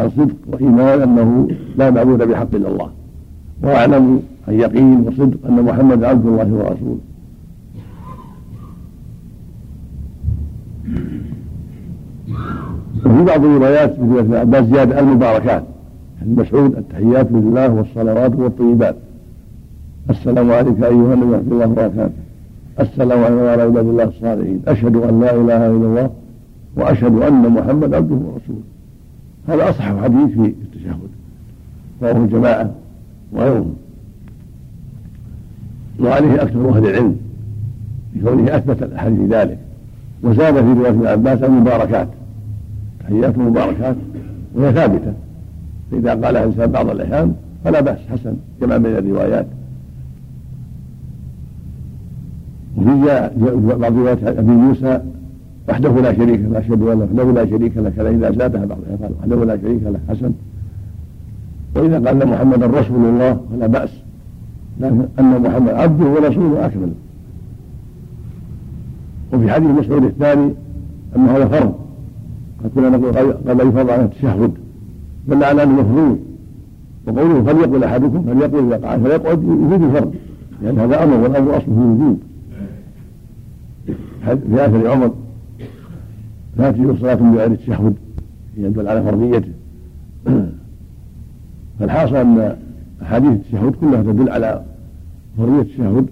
عن صدق وإيمان أنه لا معبود بحق إلا الله. وأعلم عن يقين وصدق أن محمد عبد الله ورسوله. وفي بعض الروايات مثل ابن عباس زيادة المباركات المسعود التحيات لله والصلوات والطيبات. السلام عليك أيها النبي ورحمة الله وبركاته. السلام علينا وعلى عباد الله الصالحين. أشهد أن لا إله إلا الله وأشهد أن محمد عبده ورسوله. هذا أصح حديث في التشهد. رواه الجماعة وغيرهم. وعليه أكثر أهل العلم لكونه أثبت الأحاديث ذلك وزاد في رواية ابن عباس المباركات تحيات مباركات وهي ثابتة. فإذا قالها الإنسان بعض الأحيان فلا بأس حسن جمع بين الروايات. وفي بعض روايات أبي موسى وحده لا شريك له أشهد أن وحده لا شريك له إذا زادها بعض قال وحده لا شريك له حسن. وإذا قال محمدا رسول الله فلا بأس. لكن أن محمد عبده ورسوله أكمل. وفي حديث مسعود الثاني أن هذا فرض. قد كنا نقول قد لا يفرض على التشهد بل على أنه مفروض. وقوله فليقل أحدكم فليقل إذا قعد فليقعد يفيد الفرض. لأن يعني هذا أمر والأمر أصله الوجوب في اثر عمر لا تجوز صلاة بغير التشهد يدل على فرضيته. فالحاصل أن أحاديث التشهد كلها تدل على فرضية التشهد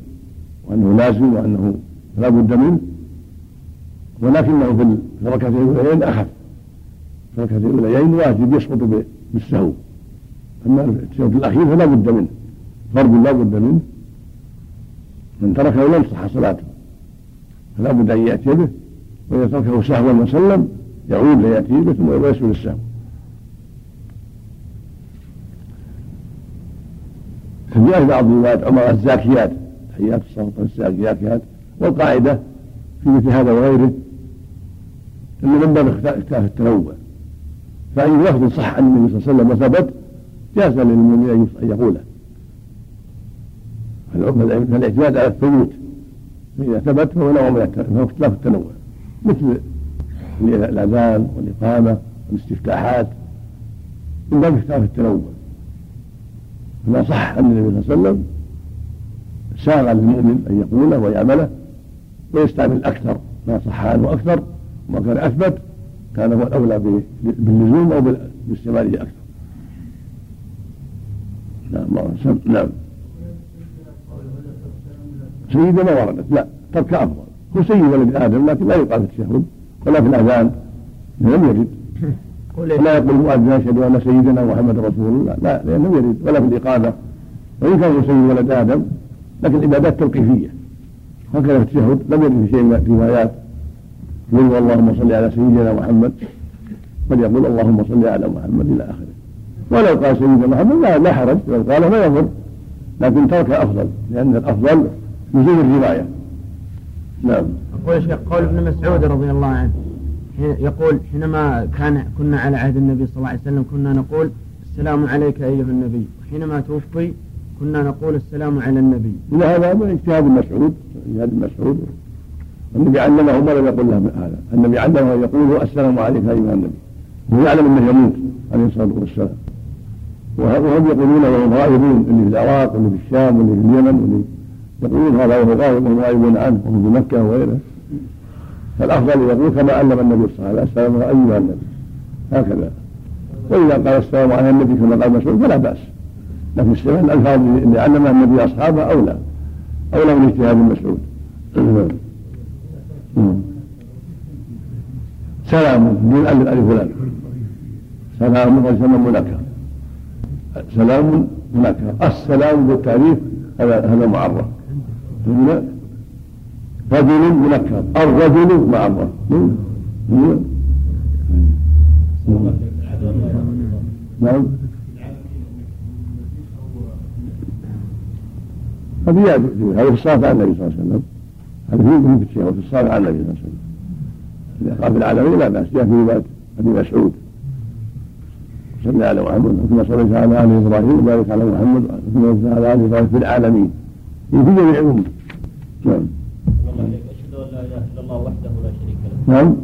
وأنه لازم وأنه لا بد منه ولكنه في الركعتين الأوليين أخف. في الركعتين الأوليين واجب يسقط بالسهو. أما التشهد الأخير فلا بد منه. فرض لا بد منه. من تركه لم تصح صلاته. فلا بد أن يأتي به وإذا تركه سهوا وسلم يعود ليأتي به ثم ويسجد السهو. فجاء بعض روايات عمر الزاكيات تحيات الصوت الزاكيات والقاعدة في مثل هذا وغيره أنه من باب اختلاف التنوع. فأي لفظ صح عن النبي صلى الله عليه وسلم وثبت جاز للمؤمن أن يقوله. فالاعتماد على الثبوت. فإذا ثبت فهو نوع من اختلاف التنوع. مثل الأذان والإقامة والإستفتاحات. من باب اختلاف التنوع. فما صح عن النبي صلى الله عليه وسلم ساغ للمؤمن أن يقوله ويعمله ويستعمل أكثر ما صح عنه أكثر وما كان أثبت كان هو الأولى باللزوم أو بالاستعماله أكثر. نعم نعم. سيدة ما وردت. لا ترك أفضل هو سيد ولد آدم لكن لا يقال في التشهد ولا في الأذان لم يرد ولا يقول المؤذن أشهد أن سيدنا محمد رسول الله. لا لأنه يرد ولا في الإقامة. وإن كان سيد ولد آدم لكن العبادات توقيفية. هكذا في التشهد لم يرد في شيء من الروايات. يقول اللهم صل على سيدنا محمد بل يقول اللهم صل على محمد إلى آخره. ولو قال سيدنا محمد لا, لا حرج. لو قال ما يضر. لكن ترك أفضل لأن الأفضل لزوم الرواية. نعم. يقول شيخ قول ابن مسعود رضي الله عنه. يقول حينما كان كنا على عهد النبي صلى الله عليه وسلم كنا نقول السلام عليك أيها النبي. وحينما توفي كنا نقول السلام على النبي. لا هذا من اجتهاد مسعود اجتهاد مسعود. النبي علمه ولم يقل له هذا. النبي علمه يقول السلام عليك أيها النبي. وهو يعلم أنه يموت عليه الصلاة والسلام. وهم يقولون وهم غائبون اللي في العراق واللي في الشام واللي في اليمن واللي يقولون هذا وهو غائب وهم غائبون عنه وهم في مكة وغيره. فالأفضل يقول كما علم النبي صلى الله عليه وسلم ايها النبي. هكذا. وإذا قال السلام على النبي كما قال مسعود فلا بأس. لكن استعمال الألفاظ اللي علمها النبي أصحابه أولى. أولى من اجتهاد مسعود. سلام من ألف ألف لام سلام وسلام منكر. سلام منكر. السلام بالتعريف هذا هذا معرف. رجل منكر الرجل معرف نعم. هذه في الصلاة على النبي صلى الله عليه وسلم. هذا في في الشيء وفي الصلاة على النبي صلى الله عليه وسلم. إذا قال في العالمين لا بأس جاء في رواية أبي مسعود. صلى على محمد ثم صليت على آل إبراهيم وبارك على محمد ثم صليت على آل إبراهيم في العالمين. في جميع الأمم نعم. الله وحده لا شريك له. نعم.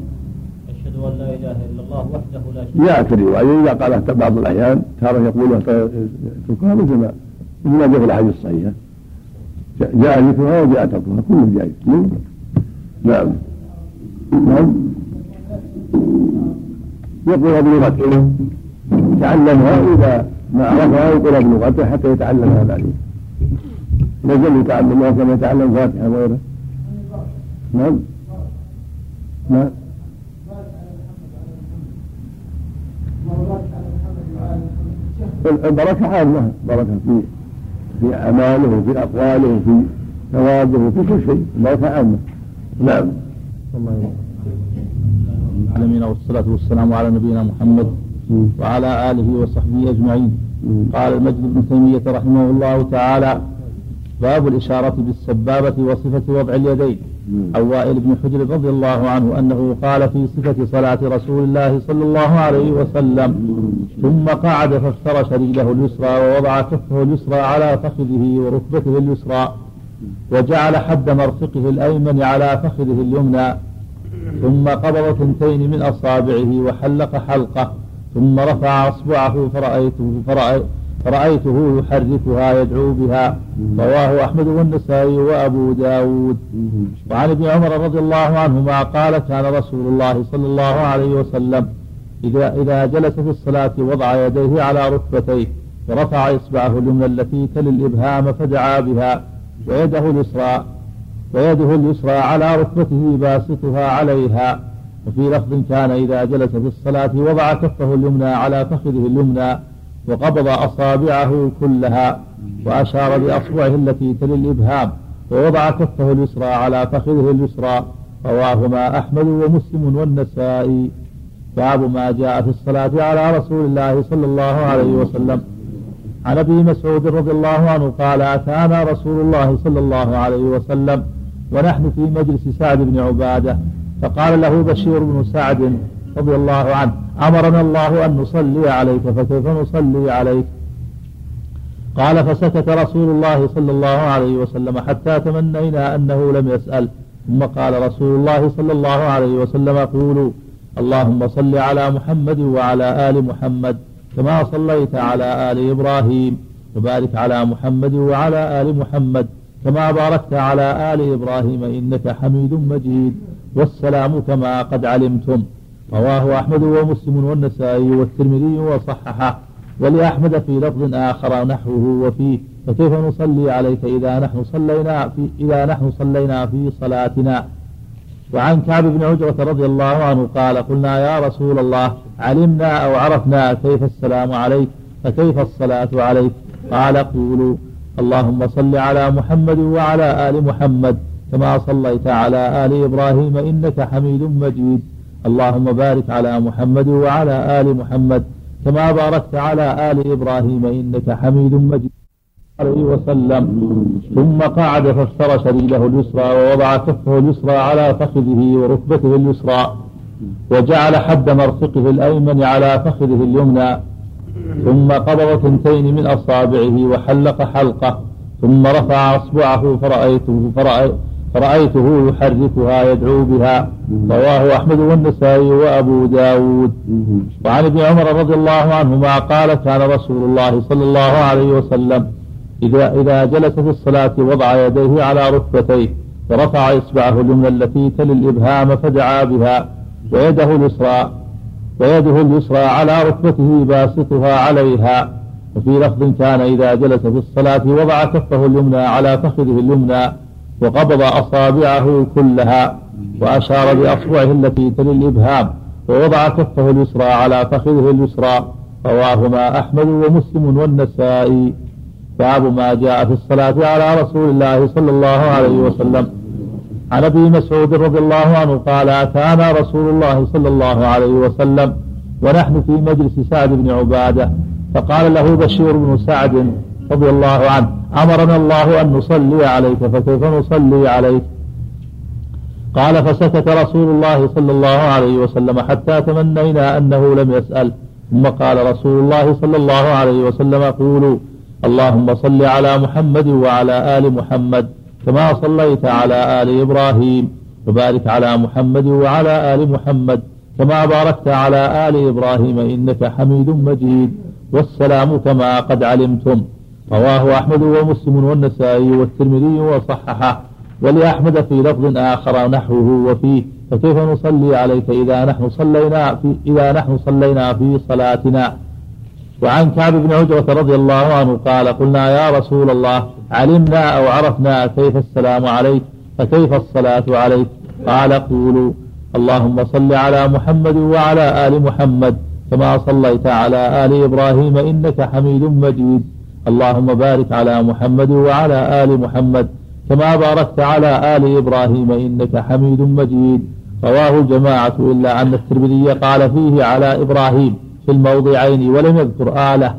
أشهد أن لا إله إلا الله وحده لا شريك له. جاء في الرواية إذا قالها بعض الأحيان تارة يقولها تركها مثل ما مثل ما جاء في الأحاديث الصحيحة. جاء ذكرها وجاء تركها كله جائز نعم. نعم. يقولها بلغته تعلمها إذا ما عرفها يقولها بلغته حتى يتعلمها بعدين لازم يتعلمها كما يتعلم فاتحة وغيرها نعم. نعم البركة عامة بركة في في أعماله وفي أقواله وفي ثوابه وفي كل شيء. البركة عامة نعم. العالمين والصلاة والسلام على نبينا محمد وعلى آله وصحبه أجمعين. قال المجد بن تيمية رحمه الله تعالى باب الإشارة بالسبابة وصفة وضع اليدين. عن وائل بن حجر رضي الله عنه أنه قال في صفة صلاة رسول الله صلى الله عليه وسلم ثم قعد فافترش رجله اليسرى ووضع كفه اليسرى على فخذه وركبته اليسرى وجعل حد مرفقه الأيمن على فخذه اليمنى ثم قبض ثنتين من أصابعه وحلق حلقة ثم رفع أصبعه فرأيته, فرأيته يحركها يدعو بها. رواه أحمد والنسائي وأبو داود. وعن ابن عمر رضي الله عنهما قال كان رسول الله صلى الله عليه وسلم إذا, إذا جلس في الصلاة وضع يديه على ركبتيه ورفع إصبعه اليمنى التي تلي الإبهام فدعا بها ويده اليسرى ويده اليسرى على ركبته باسطها عليها. وفي لفظ كان إذا جلس في الصلاة وضع كفه اليمنى على فخذه اليمنى وقبض أصابعه كلها وأشار بأصبعه التي تلي الإبهام ووضع كفه اليسرى على فخذه اليسرى. رواهما أحمد ومسلم والنسائي. باب ما جاء في الصلاة على رسول الله صلى الله عليه وسلم. عن أبي مسعود رضي الله عنه قال أتانا رسول الله صلى الله عليه وسلم ونحن في مجلس سعد بن عبادة. فقال له بشير بن سعد رضي الله عنه. أمرنا الله أن نصلي عليك فكيف نصلي عليك؟ قال فسكت رسول الله صلى الله عليه وسلم حتى تمنينا أنه لم يسأل. ثم قال رسول الله صلى الله عليه وسلم قولوا. اللهم صل على محمد وعلى آل محمد كما صليت على آل إبراهيم وبارك على محمد وعلى آل محمد كما باركت على آل إبراهيم إنك حميد مجيد. والسلام كما قد علمتم. رواه أحمد ومسلم والنسائي والترمذي وصححه. ولأحمد في لفظ آخر نحوه وفيه. فكيف نصلي عليك إذا نحن صلينا في إذا نحن صلينا في صلاتنا؟ وعن كعب بن عجرة رضي الله عنه قال قلنا يا رسول الله علمنا أو عرفنا كيف السلام عليك؟ فكيف الصلاة عليك؟ قال قولوا اللهم صل على محمد وعلى آل محمد كما صليت على آل إبراهيم إنك حميد مجيد. اللهم بارك على محمد وعلى آل محمد كما باركت على آل إبراهيم إنك حميد مجيد. عليه وسلم. ثم قعد فافترش رجله اليسرى ووضع كفه اليسرى على فخذه وركبته اليسرى وجعل حد مرفقه الأيمن على فخذه اليمنى. ثم قبض ثنتين من أصابعه وحلق حلقة. ثم رفع أصبعه فرأيته فرأيته يحركها يدعو بها. رواه أحمد والنسائي وأبو داود. وعن ابن عمر رضي الله عنهما قال كان رسول الله صلى الله عليه وسلم إذا, إذا جلس في الصلاة وضع يديه على ركبتيه ورفع إصبعه اليمنى التي تلي الإبهام فدعا بها ويده اليسرى ويده اليسرى على ركبته باسطها عليها. وفي لفظ كان إذا جلس في الصلاة وضع كفه اليمنى على فخذه اليمنى وقبض أصابعه كلها وأشار بأصبعه التي تلي الإبهام ووضع كفه اليسرى على فخذه اليسرى. رواهما أحمد ومسلم والنسائي. باب ما جاء في الصلاة على رسول الله صلى الله عليه وسلم. عن أبي مسعود رضي الله عنه قال آتانا رسول الله صلى الله عليه وسلم ونحن في مجلس سعد بن عبادة. فقال له بشير بن سعد رضي الله عنه. أمرنا الله أن نصلي عليك فكيف نصلي عليك؟ قال فسكت رسول الله صلى الله عليه وسلم حتى تمنينا أنه لم يسأل. ثم قال رسول الله صلى الله عليه وسلم قولوا. اللهم صل على محمد وعلى آل محمد كما صليت على آل إبراهيم. وبارك على محمد وعلى آل محمد كما باركت على آل إبراهيم إنك حميد مجيد. والسلام كما قد علمتم. رواه أحمد ومسلم والنسائي والترمذي وصححه. ولأحمد في لفظ آخر نحوه وفيه فكيف نصلي عليك إذا نحن صلينا في إذا نحن صلينا في صلاتنا؟ وعن كعب بن عجرة رضي الله عنه قال قلنا يا رسول الله علمنا أو عرفنا كيف السلام عليك فكيف الصلاة عليك؟ قال قولوا اللهم صل على محمد وعلى آل محمد كما صليت على آل إبراهيم إنك حميد مجيد. اللهم بارك على محمد وعلى آل محمد كما باركت على آل إبراهيم إنك حميد مجيد. رواه الجماعة إلا أن الترمذي قال فيه على إبراهيم في الموضعين ولم يذكر آله.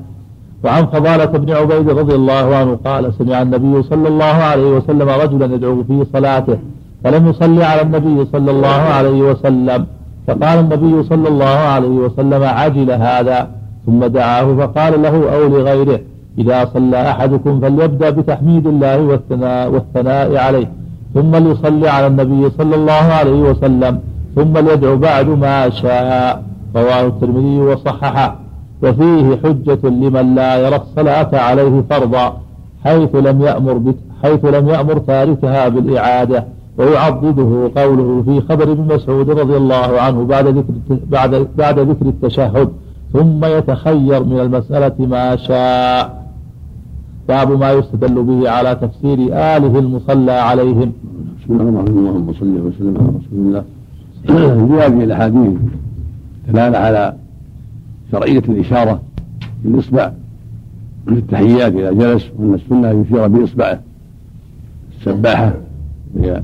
وعن فضالة بن عبيد رضي الله عنه قال سمع النبي صلى الله عليه وسلم رجلا يدعو في صلاته فلم يصلي على النبي صلى الله عليه وسلم. فقال النبي صلى الله عليه وسلم عجل هذا. ثم دعاه فقال له أو لغيره. إذا صلى أحدكم فليبدأ بتحميد الله والثناء, والثناء عليه. ثم ليصلي على النبي صلى الله عليه وسلم. ثم ليدعو بعد ما شاء. رواه الترمذي وصححه. وفيه حجة لمن لا يرى الصلاة عليه فرضا حيث لم يأمر حيث لم يأمر تاركها بالإعادة. ويعضده قوله في خبر ابن مسعود رضي الله عنه بعد ذكر بعد بعد ذكر التشهد. ثم يتخير من المسألة ما شاء. باب ما يستدل به على تفسير آله المصلى عليهم. بسم الله الرحمن الرحيم. اللهم صل وسلم على رسول الله. في هذه الأحاديث دلالة على شرعية الإشارة بالإصبع في التحيات إذا جلس وأن السنة يشير بإصبعه. السباحة وهي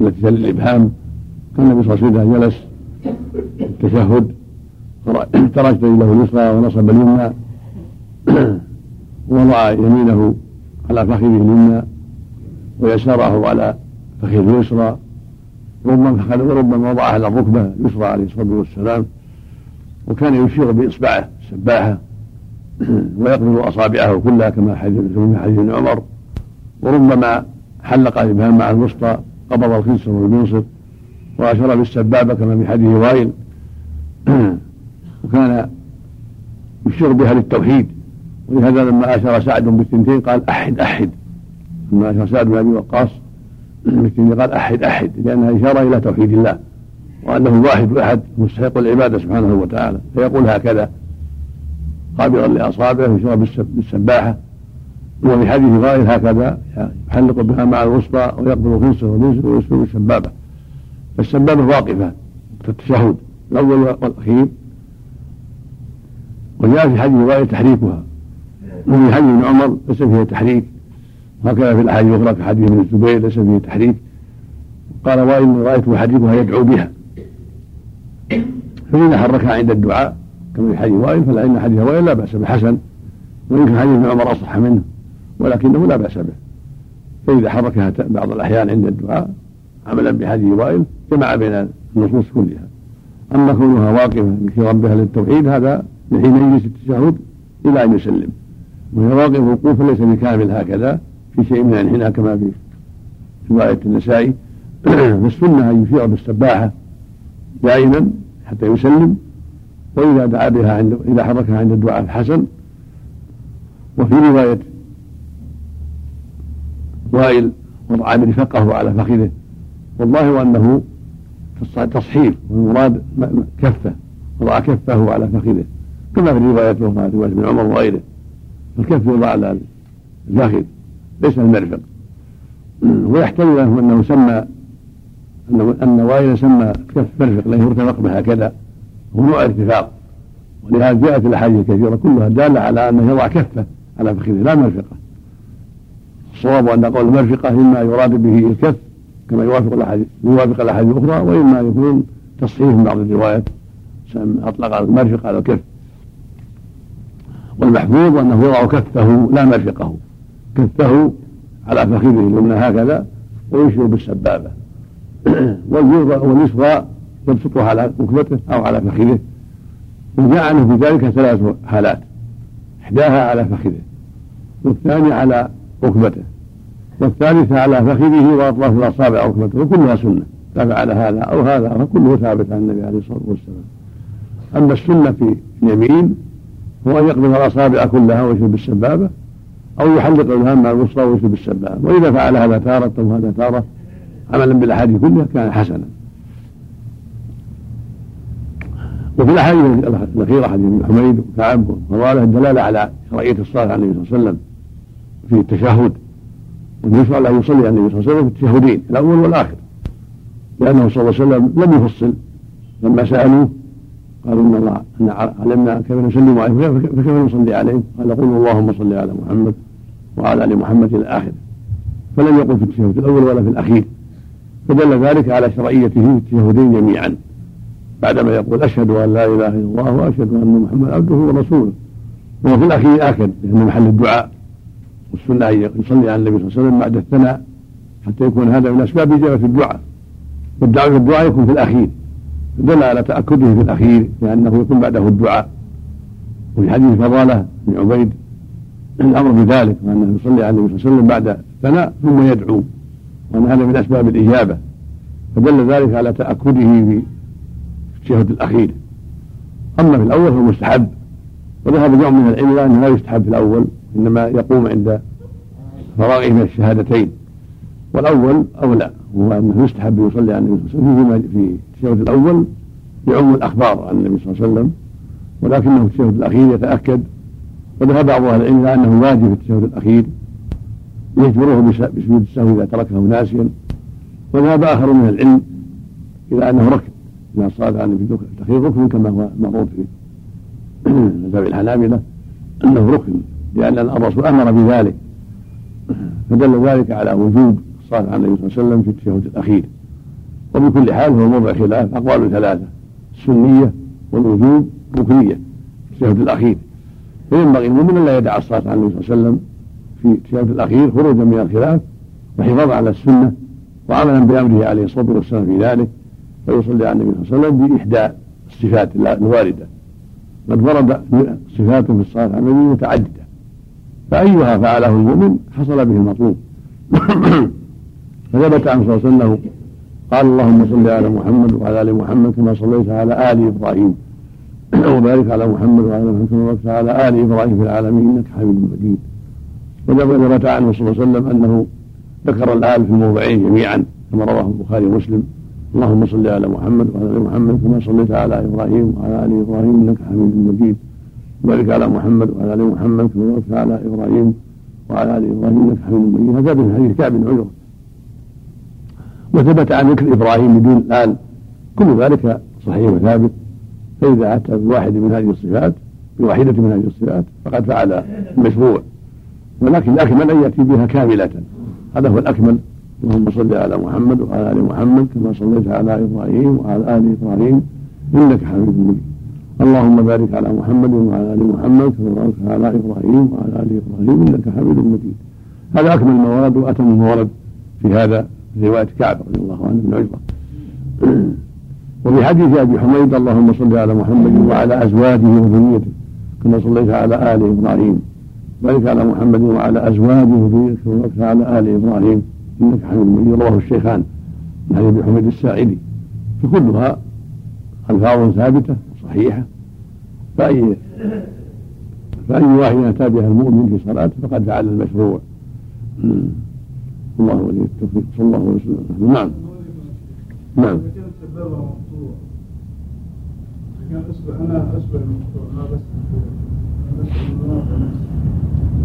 التي تلي الإبهام. كان النبي صلى الله عليه وسلم جلس التشهد ترك رجله اليسرى ونصب اليمنى. ووضع يمينه على فخذه اليمنى ويساره على فخذه اليسرى ربما وربما وضعها على الركبة اليسرى عليه الصلاة والسلام وكان يشير بإصبعه السباحه ويقبض أصابعه كلها كما حديث في حديث ابن عمر وربما حلق الابهام مع الوسطى قبض الخنصر والمنصر وأشار بالسبابة كما في حديث وائل. وكان يشير بها للتوحيد. ولهذا لما اشار سعد بالثنتين قال أحد أحد. لما اشار سعد بن أبي وقاص بالثنتين قال أحد أحد. لأنها إشارة إلى توحيد الله وأنه الواحد احد مستحق العبادة سبحانه وتعالى. فيقول هكذا قابضا لاصابعه يشير بالسباحه وفي حديث غائر هكذا يحلق بها مع الوسطى ويقبل الخنصر واليسر ويسر بالسبابه فالسبابة واقفة وقت التشهد الأول والأخير. وجاء في حديث غائر تحريكها. وفي حديث ابن عمر ليس فيه تحريك. وهكذا في الأحاديث الأخرى في حديث ابن الزبير ليس فيه تحريك. قال وان رأيت يحركها يدعو بها. فإذا حركها عند الدعاء كما في حديث وائل فلأن حديث وائل لا بأس به. حسن. وإن كان حديث ابن عمر أصح منه ولكنه لا بأس به. فإذا حركها بعض الأحيان عند الدعاء عملا بحديث وائل جمع بين النصوص كلها. أما كونها واقفة في ربها للتوحيد هذا من حين يجلس التشهد إلى أن يسلم. وهي واقف وقوفا ليس بكامل هكذا في شيء من الانحناء كما في رواية النسائي. فالسنة أن يشيع بالسباحة دائما حتى يسلم وإذا دعا بها عند إذا حركها عند الدعاء حسن وفي رواية وائل وضع مرفقه على فخذه. والله أنه تصحيف والمراد كفة وضع كفه على فخذه. كما في الرواية الأخرى رواية ابن عمر وغيره. الكف يوضع على الفخذ ليس المرفق. ويحتمل أنه سمى أن وائل سمى كف مرفق لأنه ارتفق به هكذا. هو نوع ارتفاق ولهذا جاءت الأحاديث الكثيرة كلها دالة على أنه يضع كفة على فخذه لا مرفقة الصواب أن قول المرفقة إما يراد به الكف كما يوافق الأحاديث يوافق الأحاديث الأخرى وإما يكون تصحيح بعض الروايات. أطلق المرفق على الكف والمحفوظ أنه يضع كفه لا مرفقه كفه على فخذه اليمنى هكذا ويشير بالسبابة. واليسرى يبسطها على ركبته أو على فخذه. وجاء عنه في ذلك ثلاث حالات. إحداها على فخذه والثانية على ركبته. والثالثة على فخذه وأطراف الأصابع ركبته وكلها سنة. لا فعل هذا أو هذا فكله ثابت عن النبي عليه الصلاة والسلام. أما السنة في اليمين هو أن يقبض الأصابع كلها ويشرب بالسبابة أو يحلق الإبهام مع الوسطى ويشرب بالسبابة. وإذا فعل هذا تارة أو هذا تارة. عملا بالأحاديث كلها كان حسنا. وفي الأحاديث الأخيرة حديث ابن حميد وكعب وفضاله الدلالة على شرعية الصلاة على النبي صلى الله عليه وسلم في التشهد. وأنه يشرع له يصلي على النبي صلى الله عليه وسلم في التشهدين الأول والآخر. لأنه صلى الله عليه وسلم لم يفصل. لما سألوه قالوا إن الله إن علمنا كيف نسلم عليه فكيف نصلي عليه؟ قال قولوا اللهم صل على محمد وعلى آل محمد إلى اخره فلم يقل في التشهد الأول ولا في الأخير. فدل ذلك على شرعيته في التشهدين جميعا. بعدما يقول أشهد أن لا إله إلا الله وأشهد أن محمدا عبده ورسوله. وهو في الأخير اكد لأنه محل الدعاء والسنة أن يصلي على النبي صلى الله عليه وسلم بعد الثناء حتى يكون هذا من أسباب إجابة الدعاء. والدعاء الدعاء يكون في الأخير. دل على تأكده في الأخير لأنه يكون بعده الدعاء. وفي حديث فضالة بن عبيد الأمر بذلك وأنه يصلي على النبي صلى الله عليه وسلم بعد الثناء ثم يدعو وأن هذا من أسباب الإجابة. فدل ذلك على تأكده في الشهد الأخير. أما في الأول فهو مستحب. وذهب جمع من العلم أنه لا يستحب في الأول إنما يقوم عند فراغه من الشهادتين. والأول أولى وهو أنه يستحب يصلي على النبي صلى الله عليه وسلم في التشهد الأول يعم الأخبار عن النبي صلى الله عليه وسلم ولكنه في التشهد الأخير يتأكد وذهب بعض أهل العلم إلى أنه واجب في التشهد الأخير يجبره بسجود السهو إذا تركه ناسيا وذهب آخر من العلم إلى أنه ركن إذا صلى على النبي الأخير ركن كما هو معروف في مذهب الحنابلة أنه ركن لأن الرسول أمر بذلك فدل ذلك على وجوب الصلاة على النبي صلى الله عليه وسلم في التشهد الأخير. وبكل حال هو موضع خلاف أقوال ثلاثة السنية والوجوب ركنية في التشهد الأخير. فينبغي المؤمن لا يدع الصلاة على النبي صلى الله عليه وسلم في التشهد الأخير خروجا من الخلاف وحفاظا على السنة وعملا بأمره عليه الصلاة والسلام في ذلك فيصلي على النبي صلى الله عليه وسلم بإحدى الصفات الواردة. قد ورد صفات في الصلاة على النبي متعددة. فأيها فعله المؤمن حصل به المطلوب. فثبت عن صلى الله عليه وسلم قال اللهم صل على محمد وعلى آل محمد كما صليت على آل إبراهيم. وبارك على محمد وعلى محمد كما باركت على آل إبراهيم في العالمين إنك حميد مجيد. وثبت عنه صلى الله عليه وسلم أنه ذكر الآل في الموضعين جميعا كما رواه البخاري ومسلم. اللهم صل على محمد وعلى آل محمد كما صليت على إبراهيم وعلى آل إبراهيم إنك حميد مجيد. وبارك على محمد وعلى آل محمد كما باركت على إبراهيم وعلى آل إبراهيم إنك حميد مجيد. هذا من حديث كعب بن عجره وثبت عن ذكر إبراهيم بدون الآل كل ذلك صحيح وثابت. فإذا أتى بواحد من هذه الصفات بواحدة من هذه الصفات فقد فعل المشروع. ولكن الأكمل أن يأتي بها كاملة. هذا هو الأكمل. اللهم صل على محمد وعلى آل محمد كما صليت على إبراهيم وعلى آل إبراهيم إنك حميد مجيد. اللهم بارك على محمد وعلى آل محمد كما باركت على إبراهيم وعلى آل إبراهيم إنك حميد مجيد. هذا أكمل الموارد وأتم ما ورد في هذا في رواية كعب رضي الله عنه بن عجره وفي حديث أبي حميد اللهم صل على محمد وعلى أزواجه وذريته كما صليت على آل إبراهيم. بارك على محمد وعلى أزواجه وذريته كما باركت على آل إبراهيم. إنك حميد مجيد. رواه الشيخان من حديث أبي حميد الساعدي. فكلها ألفاظ ثابتة وصحيحه فاي فأي واحد أتى بها المؤمن في صلاته فقد فعل المشروع. الله ولي التوفيق. صلى الله عليه وسلم. نعم. نعم. كان اصبع أنا اصبع المقطوع ما بس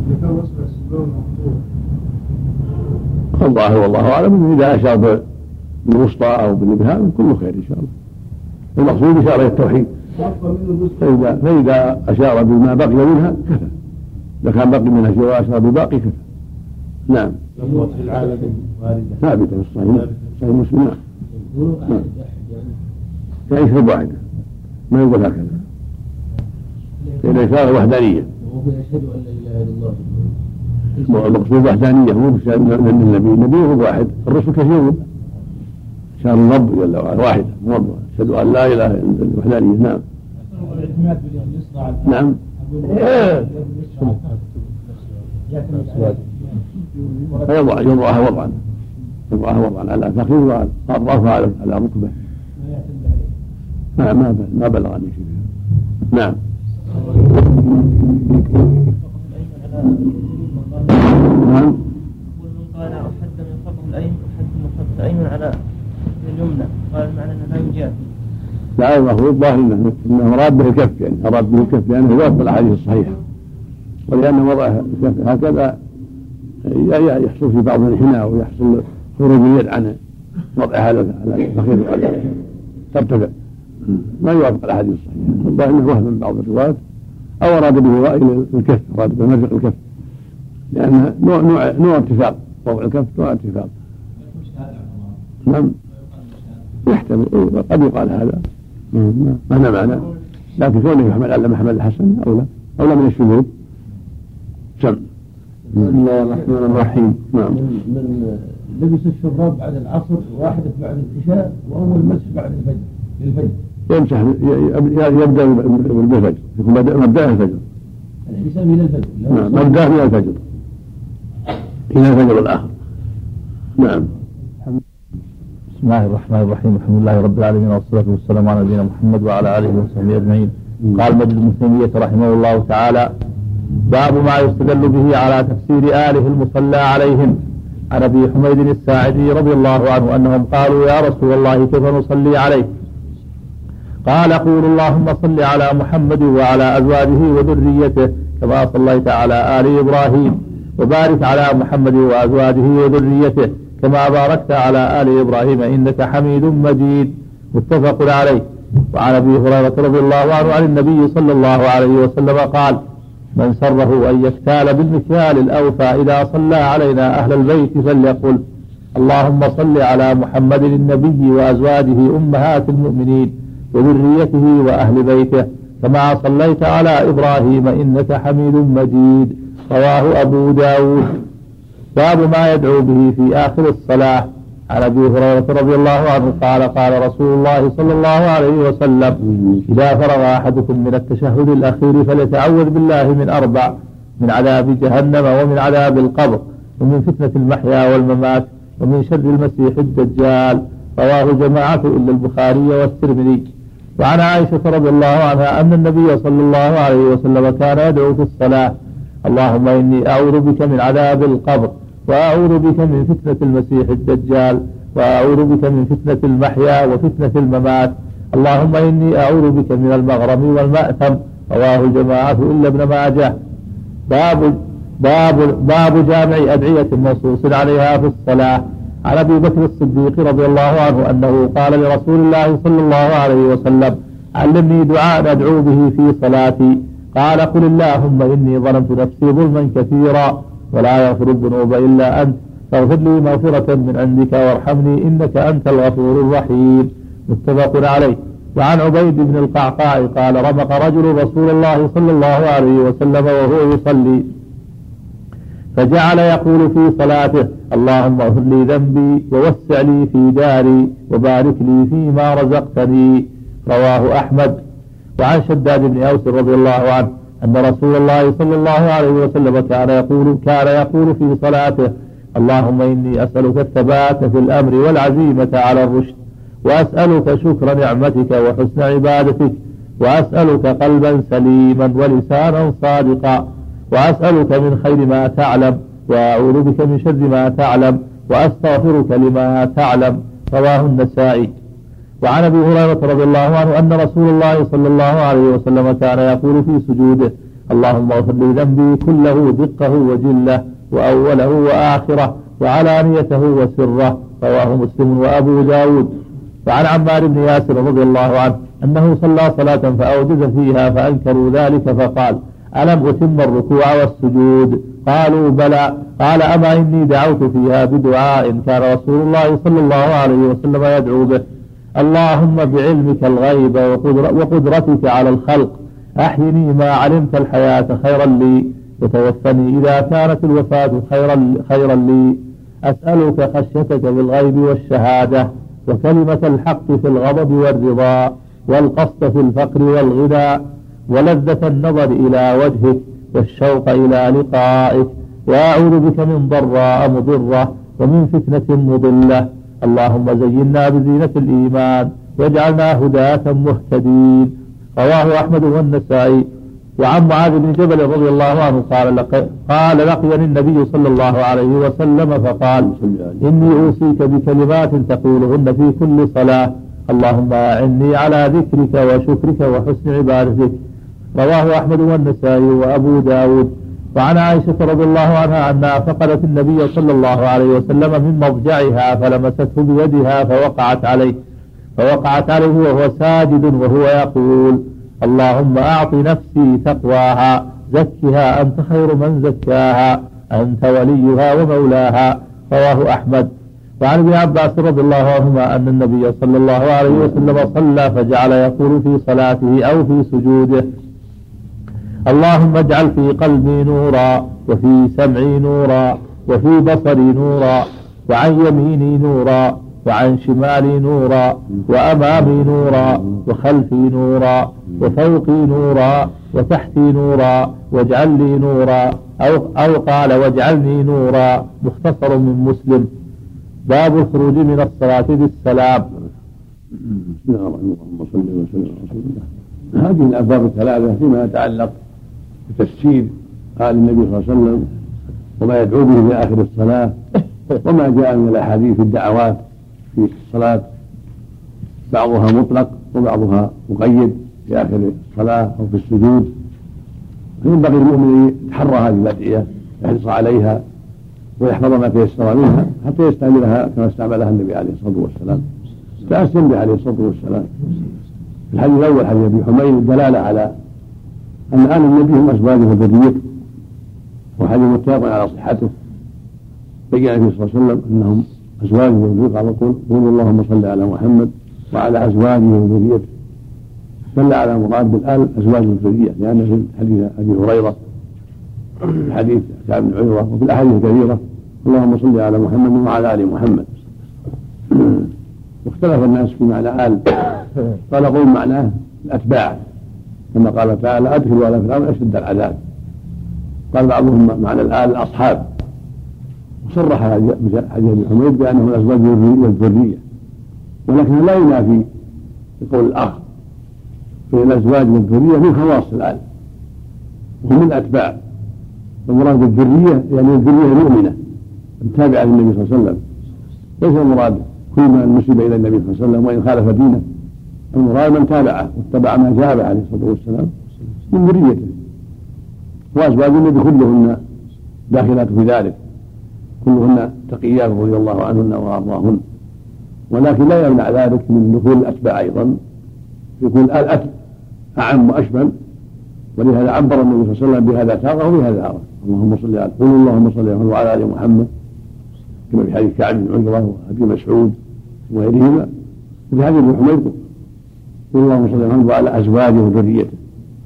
اذا كان اصبع السبوع مقطوع الظاهر والله أعلم إذا أشار بالوسطى أو بالإبهام كله خير إن شاء الله. المقصود اشاره التوحيد. فاذا فإذا أشار بما بقي منها كفى. إذا كان بقي منها شيء وأشار بباقي كفى. نعم. في العالم واردة. ثابته في الصحيح صحيح مسلم. نعم. نعم. يعني يشرب واحدة ما يقول هكذا؟ إذا إشارة وحدانية. وهو يشهد أن لا إله إلا الله. المقصود وحدانية مو من النبي. النبي هو واحد. الرسل كثيرون. شأن الرب جل وعلا. واحد. رب أشهد أن لا إله إلا الوحدانية نعم. نعم. فيضع يضعها وضعا. يضعها وضعا. على فخذ وعلى رفع على على ركبه. ما ما ما بلغني شيء نعم. نعم. من قال أحد من خطه الأيمن أحد من خطه الأيمن على اليمنى. قال المعنى أنه لا يجاب. لا المفروض ظاهر انه إنه اراد به الكف يعني. اراد به الكف لأنه يوافق الأحاديث الصحيحة. ولأن وضع الكف هكذا يحصل في بعض الانحناء ويحصل خروج اليد عن وضعها على الفخذ وعلى ترتفع ما يوافق الأحاديث الصحيحة. الظاهر إنه وهم من بعض الرواة. أو أراد به الكف أراد به مرفق الكف. لأن نوع نوع نوع ارتفاق وضع الكف نوع ارتفاق نعم. يحتمل. قد يقال هذا. ما هذا معنى. لكن كونه يحمل على محمد الحسن اولى اولى من الشذوذ. سم بسم الله الرحمن الرحيم. نعم. من لبس الشراب بعد العصر واحدة بعد العشاء وأول مسح بعد الفجر للفجر. يمسح يبدأ بالفجر يكون مبداه الفجر. الحساب إلى الفجر. نعم مبداه إلى الفجر. إلى الفجر الآخر نعم. بسم الله الرحمن الرحيم الحمد لله رب العالمين والصلاة والسلام على نبينا محمد وعلى آله وصحبه أجمعين. قال مجد بن تيمية رحمه الله تعالى باب ما يستدل به على تفسير آله المصلى عليهم. عن أبي حميد الساعدي رضي الله عنه أنهم قالوا يا رسول الله كيف نصلي عليك؟ قال قول اللهم صل على محمد وعلى أزواجه وذريته كما صليت على آل إبراهيم وبارك على محمد وأزواجه وذريته كما باركت على آل إبراهيم إنك حميد مجيد. متفق عليه. وعن أبي هريرة رضي الله عنه عن النبي صلى الله عليه وسلم قال من سره أن يكتال بالمكيال الأوفى إذا صلى علينا أهل البيت فليقل اللهم صل على محمد النبي وأزواجه أمهات المؤمنين وذريته وأهل بيته كما صليت على إبراهيم إنك حميد مجيد. رواه أبو داود. باب ما يدعو به في آخر الصلاة. عن أبي هريرة رضي الله عنه قال قال رسول الله صلى الله عليه وسلم إذا فرغ أحدكم من التشهد الأخير فليتعوذ بالله من أربع من عذاب جهنم ومن عذاب القبر ومن فتنة المحيا والممات ومن شر المسيح الدجال. رواه جماعة إلا البخاري والترمذي. وعن عائشة رضي الله عنها أن النبي صلى الله عليه وسلم كان يدعو في الصلاة اللهم إني أعوذ بك من عذاب القبر. وأعوذ بك من فتنة المسيح الدجال وأعوذ بك من فتنة المحيا وفتنة الممات. اللهم إني أعوذ بك من المغرم والمأثم. رواه الجماعة إلا ابن ماجه. باب باب باب جامع أدعية منصوص عليها في الصلاة. عن أبي بكر الصديق رضي الله عنه أنه قال لرسول الله صلى الله عليه وسلم علمني دعاء أدعو به في صلاتي. قال قل اللهم إني ظلمت نفسي ظلما كثيرا. ولا يغفر الذنوب إلا أنت. فاغفر لي مغفرة من عندك وارحمني إنك أنت الغفور الرحيم. متفق عليه. وعن عبيد بن القعقاع قال رمق رجل رسول الله صلى الله عليه وسلم وهو يصلي. فجعل يقول في صلاته اللهم اغفر لي ذنبي ووسع لي في داري وبارك لي فيما رزقتني. رواه أحمد. وعن شداد بن أوس رضي الله عنه أن رسول الله صلى الله عليه وسلم كان يقول كان يقول في صلاته اللهم إني أسألك الثبات في الأمر والعزيمة على الرشد وأسألك شكر نعمتك وحسن عبادتك وأسألك قلبا سليما ولسانا صادقا وأسألك من خير ما تعلم وأعوذ بك من شر ما تعلم وأستغفرك لما تعلم. رواه النسائي. وعن أبي هريرة رضي الله عنه أن رسول الله صلى الله عليه وسلم كان يقول في سجوده اللهم اغفر لي ذنبي كله دقه وجله وأوله وآخره وعلانيته وسره رواه مسلم وأبو داود. وعن عمار بن ياسر رضي الله عنه أنه صلى صلاة فأوجز فيها فأنكروا ذلك فقال ألم أتم الركوع والسجود؟ قالوا بلى. قال أما إني دعوت فيها بدعاء كان رسول الله صلى الله عليه وسلم يدعو به. اللهم بعلمك الغيب وقدرتك على الخلق. أحيني ما علمت الحياة خيرا لي. وتوفني إذا كانت الوفاة خيرا, خيرا لي. أسألك خشيتك بالغيب والشهادة وكلمة الحق في الغضب والرضا والقصد في الفقر والغنى ولذة النظر إلى وجهك والشوق إلى لقائك. وأعوذ بك من ضراء مضرة ومن فتنة مضلة. اللهم زينا بزينة الإيمان واجعلنا هداة مهتدين. رواه أحمد والنسائي. وعن معاذ بن جبل رضي الله عنه قال. قال لقيني النبي صلى الله عليه وسلم فقال إني أوصيك بكلمات تقولهن في كل صلاة. اللهم أعني على ذكرك وشكرك وحسن عبادتك. رواه أحمد والنسائي وأبو داود. وعن عائشة رضي الله عنها أنها فقدت النبي صلى الله عليه وسلم من مضجعها فلمسته بيدها فوقعت عليه فوقعت عليه وهو ساجد وهو يقول اللهم أعط نفسي تقواها زكها أنت خير من زكاها أنت وليها ومولاها رواه أحمد. وعن ابن عباس رضي الله عنهما أن النبي صلى الله عليه وسلم صلى فجعل يقول في صلاته أو في سجوده اللهم اجعل في قلبي نورا وفي سمعي نورا وفي بصري نورا وعن يميني نورا وعن شمالي نورا وأمامي نورا وخلفي نورا وفوقي نورا وتحتي نورا واجعل لي نورا أو, أو قال واجعلني نورا مختصر من مسلم. باب الخروج من الصلاة بالسلام. بسم الله الرحمن الرحيم. اللهم صل وسلم على رسول الله. هذه الأبواب الثلاثة فيما يتعلق بتفسير قال النبي صلى الله عليه وسلم وما يدعو به في آخر الصلاة وما جاء من الأحاديث في الدعوات في الصلاة. بعضها مطلق وبعضها مقيد في آخر الصلاة أو في السجود. فينبغي المؤمن أن يتحرى هذه الأدعية يحرص عليها ويحفظ ما تيسر منها حتى يستعملها كما استعملها النبي عليه الصلاة والسلام. تأسم به عليه الصلاة والسلام. الحديث الأول حديث أبي حميد دلالة على ان ال النبي هم أزواجه وذريته وحديث متفق على صحته. بين النبي صلى الله عليه وسلم أنهم أزواجه وذريته قال قول قول اللهم صل على محمد وعلى أزواجه وذريته. دل على مراد بالآل أزواج الذرية لأن في حديث أبي هريرة حديث كعب بن عيرة وفي الأحاديث الكثيرة اللهم صل على محمد وعلى آل محمد. واختلف الناس في معنى آل. قال قول معناه الأتباع. كما قال تعالى أدخلوا على فرعون أشد العذاب. قال بعضهم معنى الآل الأصحاب. وصرح حديث ابي حميد بأنه الأزواج والذرية. ولكن لا ينافي بقول الآخر. فإن الأزواج والذرية من خواص الآل. وهم الأتباع المراد بالذرية يعني الذرية المؤمنة. التابعة للنبي صلى الله عليه وسلم. ليس المراد كل من نسب إلى النبي صلى الله عليه وسلم وإن خالف دينه. المراد من تابعه واتبع ما جاء عليه الصلاة والسلام من ذريته. وأزواج النبي كلهن داخلات في ذلك. كلهن تقيات رضي الله عنهن وأرضاهن. ولكن لا يمنع ذلك من دخول الأتباع أيضا. يكون الأكل أعم وأشمل ولهذا عبر النبي صلى الله عليه وسلم بهذا تارة وبهذا تارة اللهم صل على قل اللهم صل على وعلى آل محمد. كما في حديث كعب بن عجرة وأبي مسعود وغيرهما. وفي حديث ابن حميد قل اللهم صل على محمد وعلى أزواجه وذريته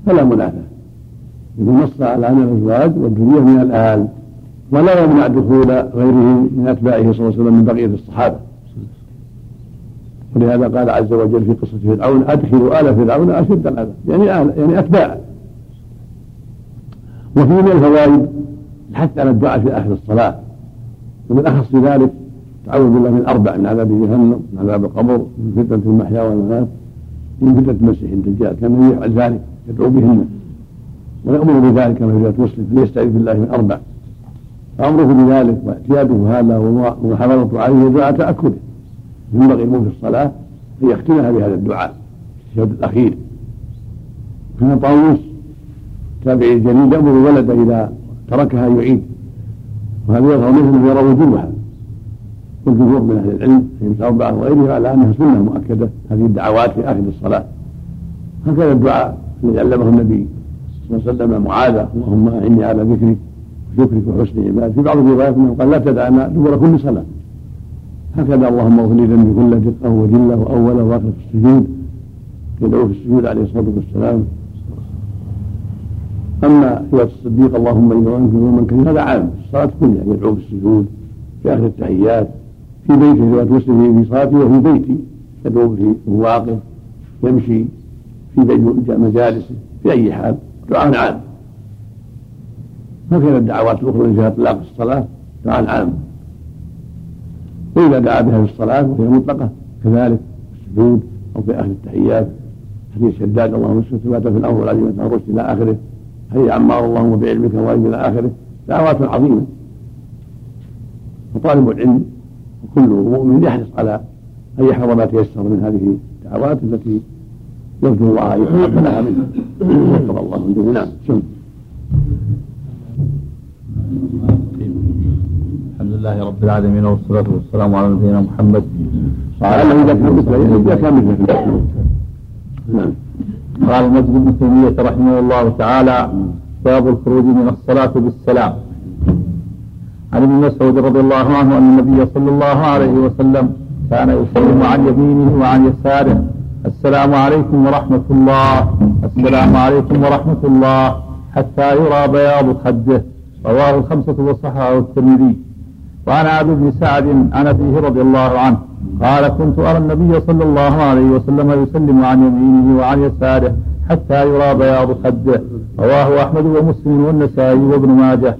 فلا منافاة. إذا نص على أن الأزواج والذرية من الآل ولا يمنع دخول غيره من أتباعه صلى الله عليه وسلم من بقية الصحابة. ولهذا قال عز وجل في قصة فرعون أدخلوا آل فرعون أشد العذاب. يعني آل يعني أتباع. وفي من الفوائد الحث على الدعاء في آخر الصلاة. ومن أخص ذلك تعوذ بالله من أربع من عذاب جهنم من عذاب القبر من فتنة المحيا والممات. من فتنة المسيح الدجال كان يفعل ذلك يدعو بهن. ويأمر بذلك كما في رواية مسلم ليستعيذ بالله من أربع. فأمره بذلك واعتياده هذا ومحافظته عليه دعاء تأكده. ينبغي المؤمن في الصلاة أن يختمها بهذا الدعاء الشهد الأخير. كان طاووس تابعي الجليل يأمر الولد إذا تركها يعيد. وهذا يظهر مثل يرى وجوبها والجمهور من أهل العلم في أربعة وغيرها على أنها سنة مؤكدة هذه الدعوات في آخر الصلاة. هكذا الدعاء الذي علمه النبي صلى الله عليه وسلم معاذ اللهم إني على ذكرك وشكرك وحسن عبادك في بعض الروايات أنه قال لا تدعنا دبر كل صلاة. هكذا اللهم اغفر لي ذنبي كله دقه وجله واوله وآخره في السجود. يدعو في السجود عليه الصلاة والسلام. أما رواية الصديق اللهم إني وانت ومن كثير هذا عام. في الصلاة كلها يدعو في السجود في آخر التحيات. في بيته روايه مسلم في صلاته وفي بيتي. يدعو في واقف يمشي في مجالسه في أي حال دعاء عام. هكذا الدعوات الأخرى التي فيها اطلاق الصلاة دعاء عام. وإذا دعا بها في الصلاة وهي مطلقة كذلك في السجود أو في آخر التحيات. حديث شداد اللهم اسكت ثبات في الأمر والعزيمة الرشد إلى آخره. حديث عمار اللهم بعلمك وعلم إلى آخره. دعوات عظيمة. وطالب العلم وكل مؤمن يحرص على أن يحفظ ما تيسر من هذه الدعوات التي يرجو الله أن يتقبلها منه. وفق الله الجميع نعم الحمد لله رب العالمين والصلاة والسلام على نبينا محمد. وعلى إذا كان مثله إذا كان مثله نعم. قال المسجد ابن تيمية رحمه الله تعالى باب الخروج من الصلاة بالسلام. عن ابن مسعود رضي الله عنه أن النبي صلى الله عليه وسلم كان يسلم عن يمينه وعن يساره. السلام عليكم ورحمة الله. السلام عليكم ورحمة الله. حتى يرى بياض خده. رواه الخمسة وصححه الترمذي. وعن عبد بن سعد عن أبيه رضي الله عنه قال كنت أرى النبي صلى الله عليه وسلم يسلم عن يمينه وعن يساره حتى يرى بياض خده. رواه أحمد ومسلم والنسائي وابن ماجه.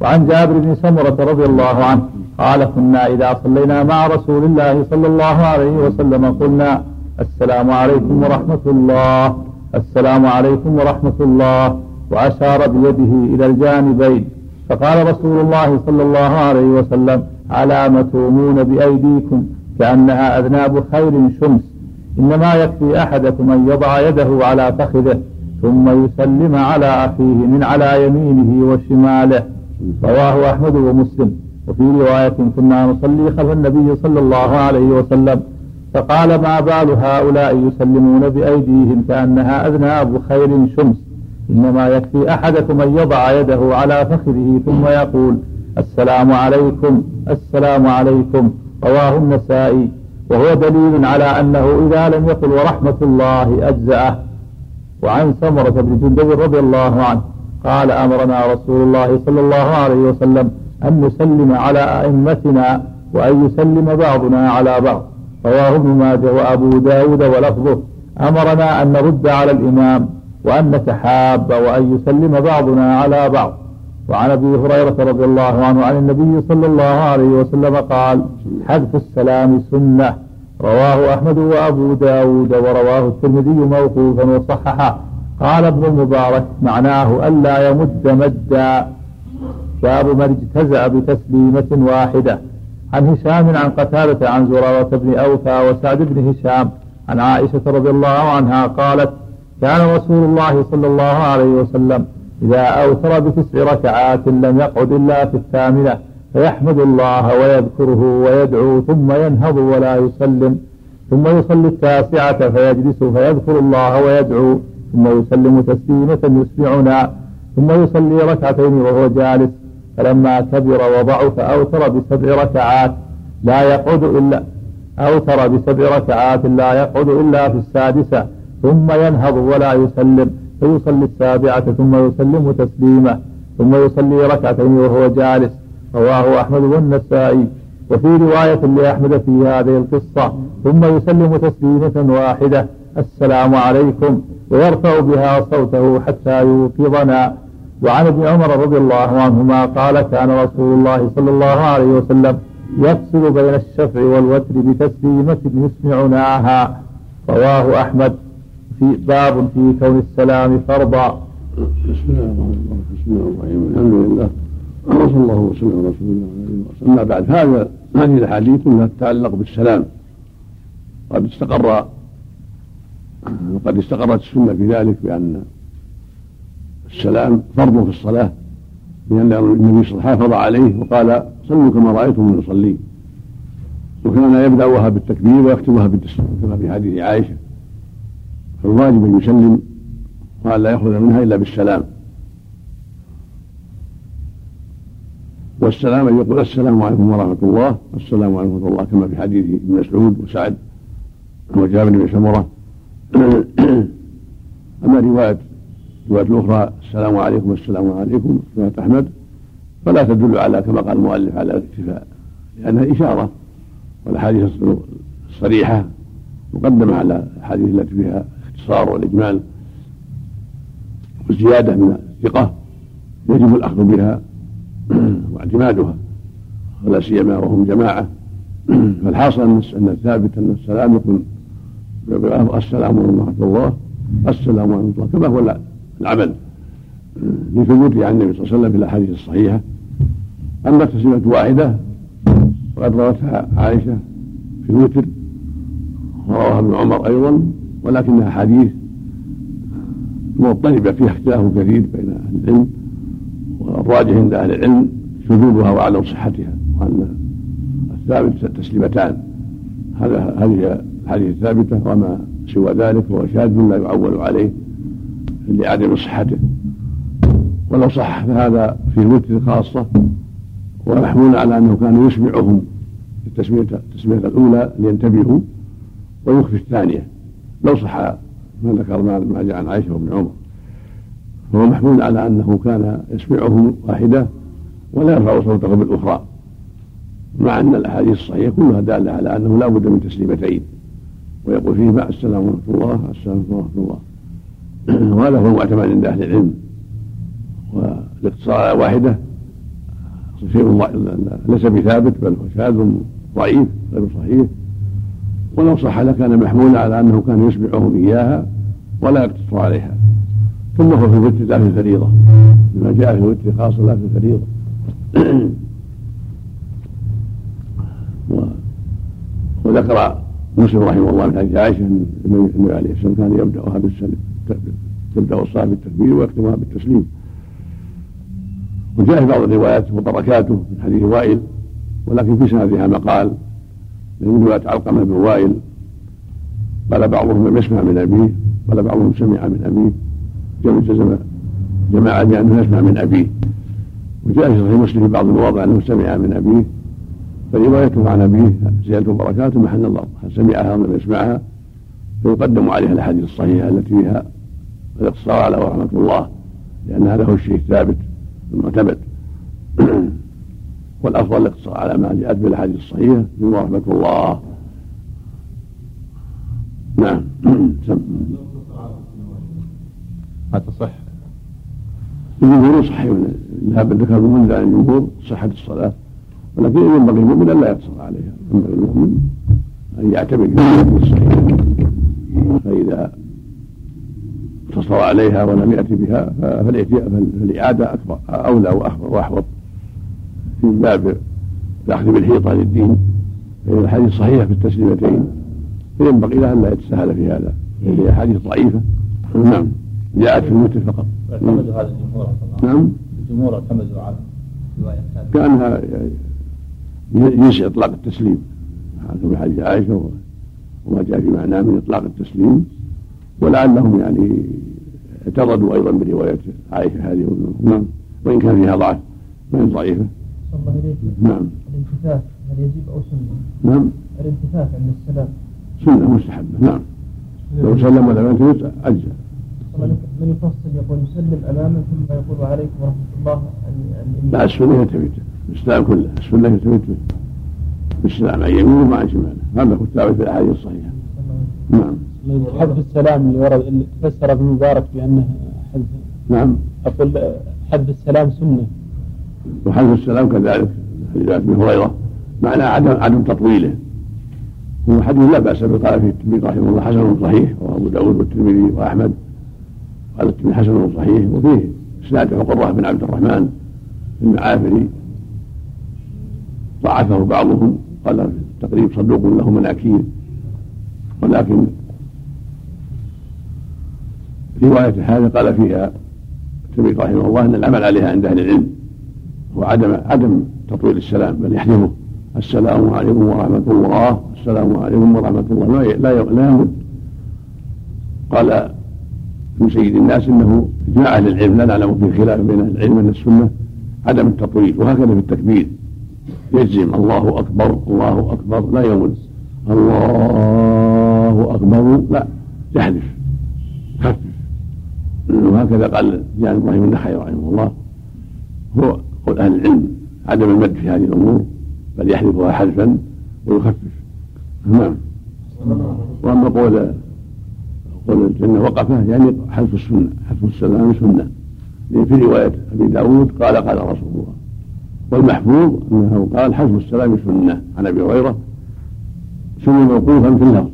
وعن جابر بن سمرة رضي الله عنه قال كنا إذا صلينا مع رسول الله صلى الله عليه وسلم قلنا السلام عليكم ورحمة الله السلام عليكم ورحمة الله وأشار بيده إلى الجانبين فقال رسول الله صلى الله عليه وسلم على ما تومون بأيديكم كأنها أذناب خير شمس إنما يكفي أحدكم أن يضع يده على فخذه ثم يسلم على أخيه من على يمينه وشماله. رواه أحمد ومسلم. وفي رواية كنا نصلي خلف النبي صلى الله عليه وسلم فقال ما بال هؤلاء يسلمون بأيديهم كأنها أذناب خير شمس. إنما يكفي أحدكم أن يضع يده على فخذه ثم يقول السلام عليكم السلام عليكم رواه النسائي. وهو دليل على أنه إذا لم يقل ورحمة الله أجزأه. وعن سمرة بن جندب رضي الله عنه قال أمرنا رسول الله صلى الله عليه وسلم أن نسلم على أئمتنا وأن يسلم بعضنا على بعض. رواه ابن ماجه وأبو داود ولفظه. أمرنا أن نرد على الإمام وأن نتحاب وأن يسلم بعضنا على بعض. وعن أبي هريرة رضي الله عنه عن النبي صلى الله عليه وسلم قال حذف السلام سنة. رواه أحمد وأبو داود ورواه الترمذي موقوفا وصححه. قال ابن المبارك معناه الا يمد مدا. باب من اجتزأ بتسليمة واحدة. عن هشام عن قتادة عن زرارة بن أوفى وسعد بن هشام عن عائشة رضي الله عنها قالت كان رسول الله صلى الله عليه وسلم إذا أوتر بتسع ركعات لم يقعد إلا في الثامنة فيحمد الله ويذكره ويدعو ثم ينهض ولا يسلم ثم يصلي التاسعة فيجلس فيذكر الله ويدعو. ثم يسلم تسليمة يسمعنا ثم يصلي ركعتين وهو جالس. فلما كبر وضعف أوتر بسبع ركعات لا يقعد إلا أوتر بسبع ركعات لا يقعد إلا في السادسة ثم ينهض ولا يسلم. فيصلي السابعة ثم يسلم تسليمة ثم يصلي ركعتين وهو جالس. رواه أحمد والنسائي. وفي رواية لأحمد في هذه القصة ثم يسلم تسليمة واحدة. السلام عليكم. ويرفع بها صوته حتى يوقظنا. وعن ابن عمر رضي الله عنهما قال كان رسول الله صلى الله عليه وسلم يفصل بين الشفع والوتر بتسليمة يسمعناها رواه أحمد. في باب في كون السلام فرضا. بسم الله الرحمن الرحيم. الحمد لله. وصلى الله وسلم على رسول الله عليه وسلم أما بعد هذا هذه الأحاديث كلها تتعلق بالسلام. قد استقر وقد استقرت السنة في ذلك بأن السلام فرض في الصلاة لأن النبي صلى الله عليه وسلم حافظ عليه وقال صلوا كما رأيتم يصلي وكان يبدأها بالتكبير ويختمها بالتسليم كما في حديث عائشة. فالواجب أن يسلم وأن لا يخرج منها إلا بالسلام. والسلام ان يقول السلام عليكم ورحمة الله السلام عليكم ورحمة الله كما في حديث ابن مسعود وسعد وجابر بن سمرة. اما روايه الروايه الاخرى السلام عليكم السلام عليكم رواية أحمد فلا تدل على كما قال المؤلف على الاكتفاء لأنها إشارة والأحاديث الصريحه مقدمة على الأحاديث التي فيها الاختصار والإجمال والزيادة من الثقة يجب الأخذ بها واعتمادها ولا سيما وهم جماعة. فالحاصل أن الثابت أن السلام يكون السلام ورحمة الله. السلام ورحمة الله. كما هو العمل. لثبوت عن النبي صلى الله عليه وسلم في الأحاديث الصحيحة أما التسليمة واحدة وقد روتها عائشة في الوتر ورواها ابن عمر أيضا ولكنها حديث مضطربة فيها اختلاف كثير بين أهل العلم والراجح عند أهل العلم شذوذها وعدم صحتها وأن الثابت تسليمتان. هذا هذه الحديث الثابتة وما سوى ذلك هو شاذ لا يعول عليه لعدم صحته. ولو صح فهذا في الوتر خاصة ومحمول على أنه كان يسمعهم التسمية الأولى لينتبهوا ويخفي الثانية. لو صح ما ذكر ما جاء عن عائشة وابن عمر. فهو محمول على أنه كان يسمعهم واحدة ولا يرفع صوته بالأخرى مع أن الأحاديث الصحيحة كلها دالة على أنه لا بد من تسليمتين. ويقول فيه مع السلام ورحمه الله السلام ورحمه الله. وهذا هو المعتمد عند أهل العلم. والاقتصار على واحدة شيء ليس بثابت بل هو شاذ ضعيف غير صحيح. ولو صح لكان محمولا على أنه كان يسمعهم إياها ولا يقتصر عليها. ثم هو في الوتر لا في الفريضة لما جاء في الوتر خاصه لا في الفريضه وذكر مسلم رحمه الله من حديث عائشة النبي عليه والسلام كان يبداها بالسلم تبدا الصلاة بالتكبير ويختمها بالتسليم. وجاء في بعض الروايات وبركاته من حديث وائل ولكن في سندها مقال من رواية علقمة بن وائل. قال بعضهم لم يسمع من أبيه قال بعضهم سمع من أبيه. جزم جماعة بأنه يسمع من أبيه. وجاء في صحيح مسلم في بعض المواضع أنه سمع من أبيه. فروايته عن أبيه زيادة بركاته محل الله. هل سمعها أو لم يسمعها؟ فيقدم عليها الأحاديث الصحيحة التي فيها الاقتصار على ورحمة الله لأن هذا هو الشيء الثابت المعتمد والأفضل الاقتصار على ما جاءت بالأحاديث الصحيحة. من ورحمة الله. نعم. ما تصح الجمهور صحيح. ذهب ذكر المنذر عن الجمهور صحة الصلاة. ولكن ينبغي المؤمن أن لا يقصر عليها ينبغي المؤمن أن يعتمد بالحديث الصحيح فإذا اقتصر عليها ولم يأتي بها فالإعادة أكبر أولى وأخبر وأحوط في باب الأخذ بالحيطة للدين فإن الحديث صحيحة في التسليمتين فينبغي له أن لا يتساهل في هذا. هي أحاديث ضعيفة. نعم. جاءت في المتر فقط. اعتمدوا هذا الجمهور نعم. الجمهور اعتمدوا على رواية جنس إطلاق التسليم. في حديث عائشة وما جاء في معناه من إطلاق التسليم. ولعلهم يعني اعترضوا أيضا برواية عائشة هذه نعم وإن كان فيها ضعف ما هي ضعيفة؟ نعم. الالتفات هل يجب أو سنة؟ نعم. الالتفات عند السلام. سنة مستحبة نعم. لو سلم ولم يلتفت أجزأ. من يفصل يقول يسلم امامه ثم يقول عليكم ورحمه الله عن لا السنة يلتفت الإسلام كله السنة يلتفت بالسلام عن يمينه وعن شماله هذا هو الثابت في الأحاديث الصحيحة. نعم. حذف السلام اللي ورد اللي تفسر ابن مبارك بأنه حذف نعم. أقول حذف السلام سنة. وحذف السلام كذلك. حديث أبي هريرة. معنى عدم عدم تطويله. هو حديث لا بأس به قال فيه الترمذي رحمه الله حسن صحيح وأبو داود والترمذي وأحمد. قال الترمذي حسن صحيح وفيه إسناد عقبه بن عبد الرحمن المعافري ضعفه بعضهم قال في التقريب صدوق له مناكير. ولكن رواية هذا قال فيها الترمذي رحمه الله أن العمل عليها عند أهل العلم هو عدم عدم تطويل السلام بل يحذفه السلام عليكم ورحمة الله. السلام عليكم ورحمة الله. لا لا يمد. قال من سيد الناس إنه اجماع أهل العلم لا نعلم فيه خلاف بين أهل العلم ان السنة عدم التطويل وهكذا في التكبير. يجزم. الله أكبر الله أكبر. لا يمد الله أكبر. لا يحذف خفف وهكذا قال جان إبراهيم النخعي رحمه الله. هو قول أهل العلم عدم المد في هذه الأمور بل يحذفها حذفا ويخفف. نعم. وأما قول قول الجنة وقفه يعني حذف السنة حذف السلام سنة. في رواية أبي داود قال قال رسول الله. والمحفوظ أنه قال حذف السلام سنة عن أبي هريرة سنة موقوفا في اللفظ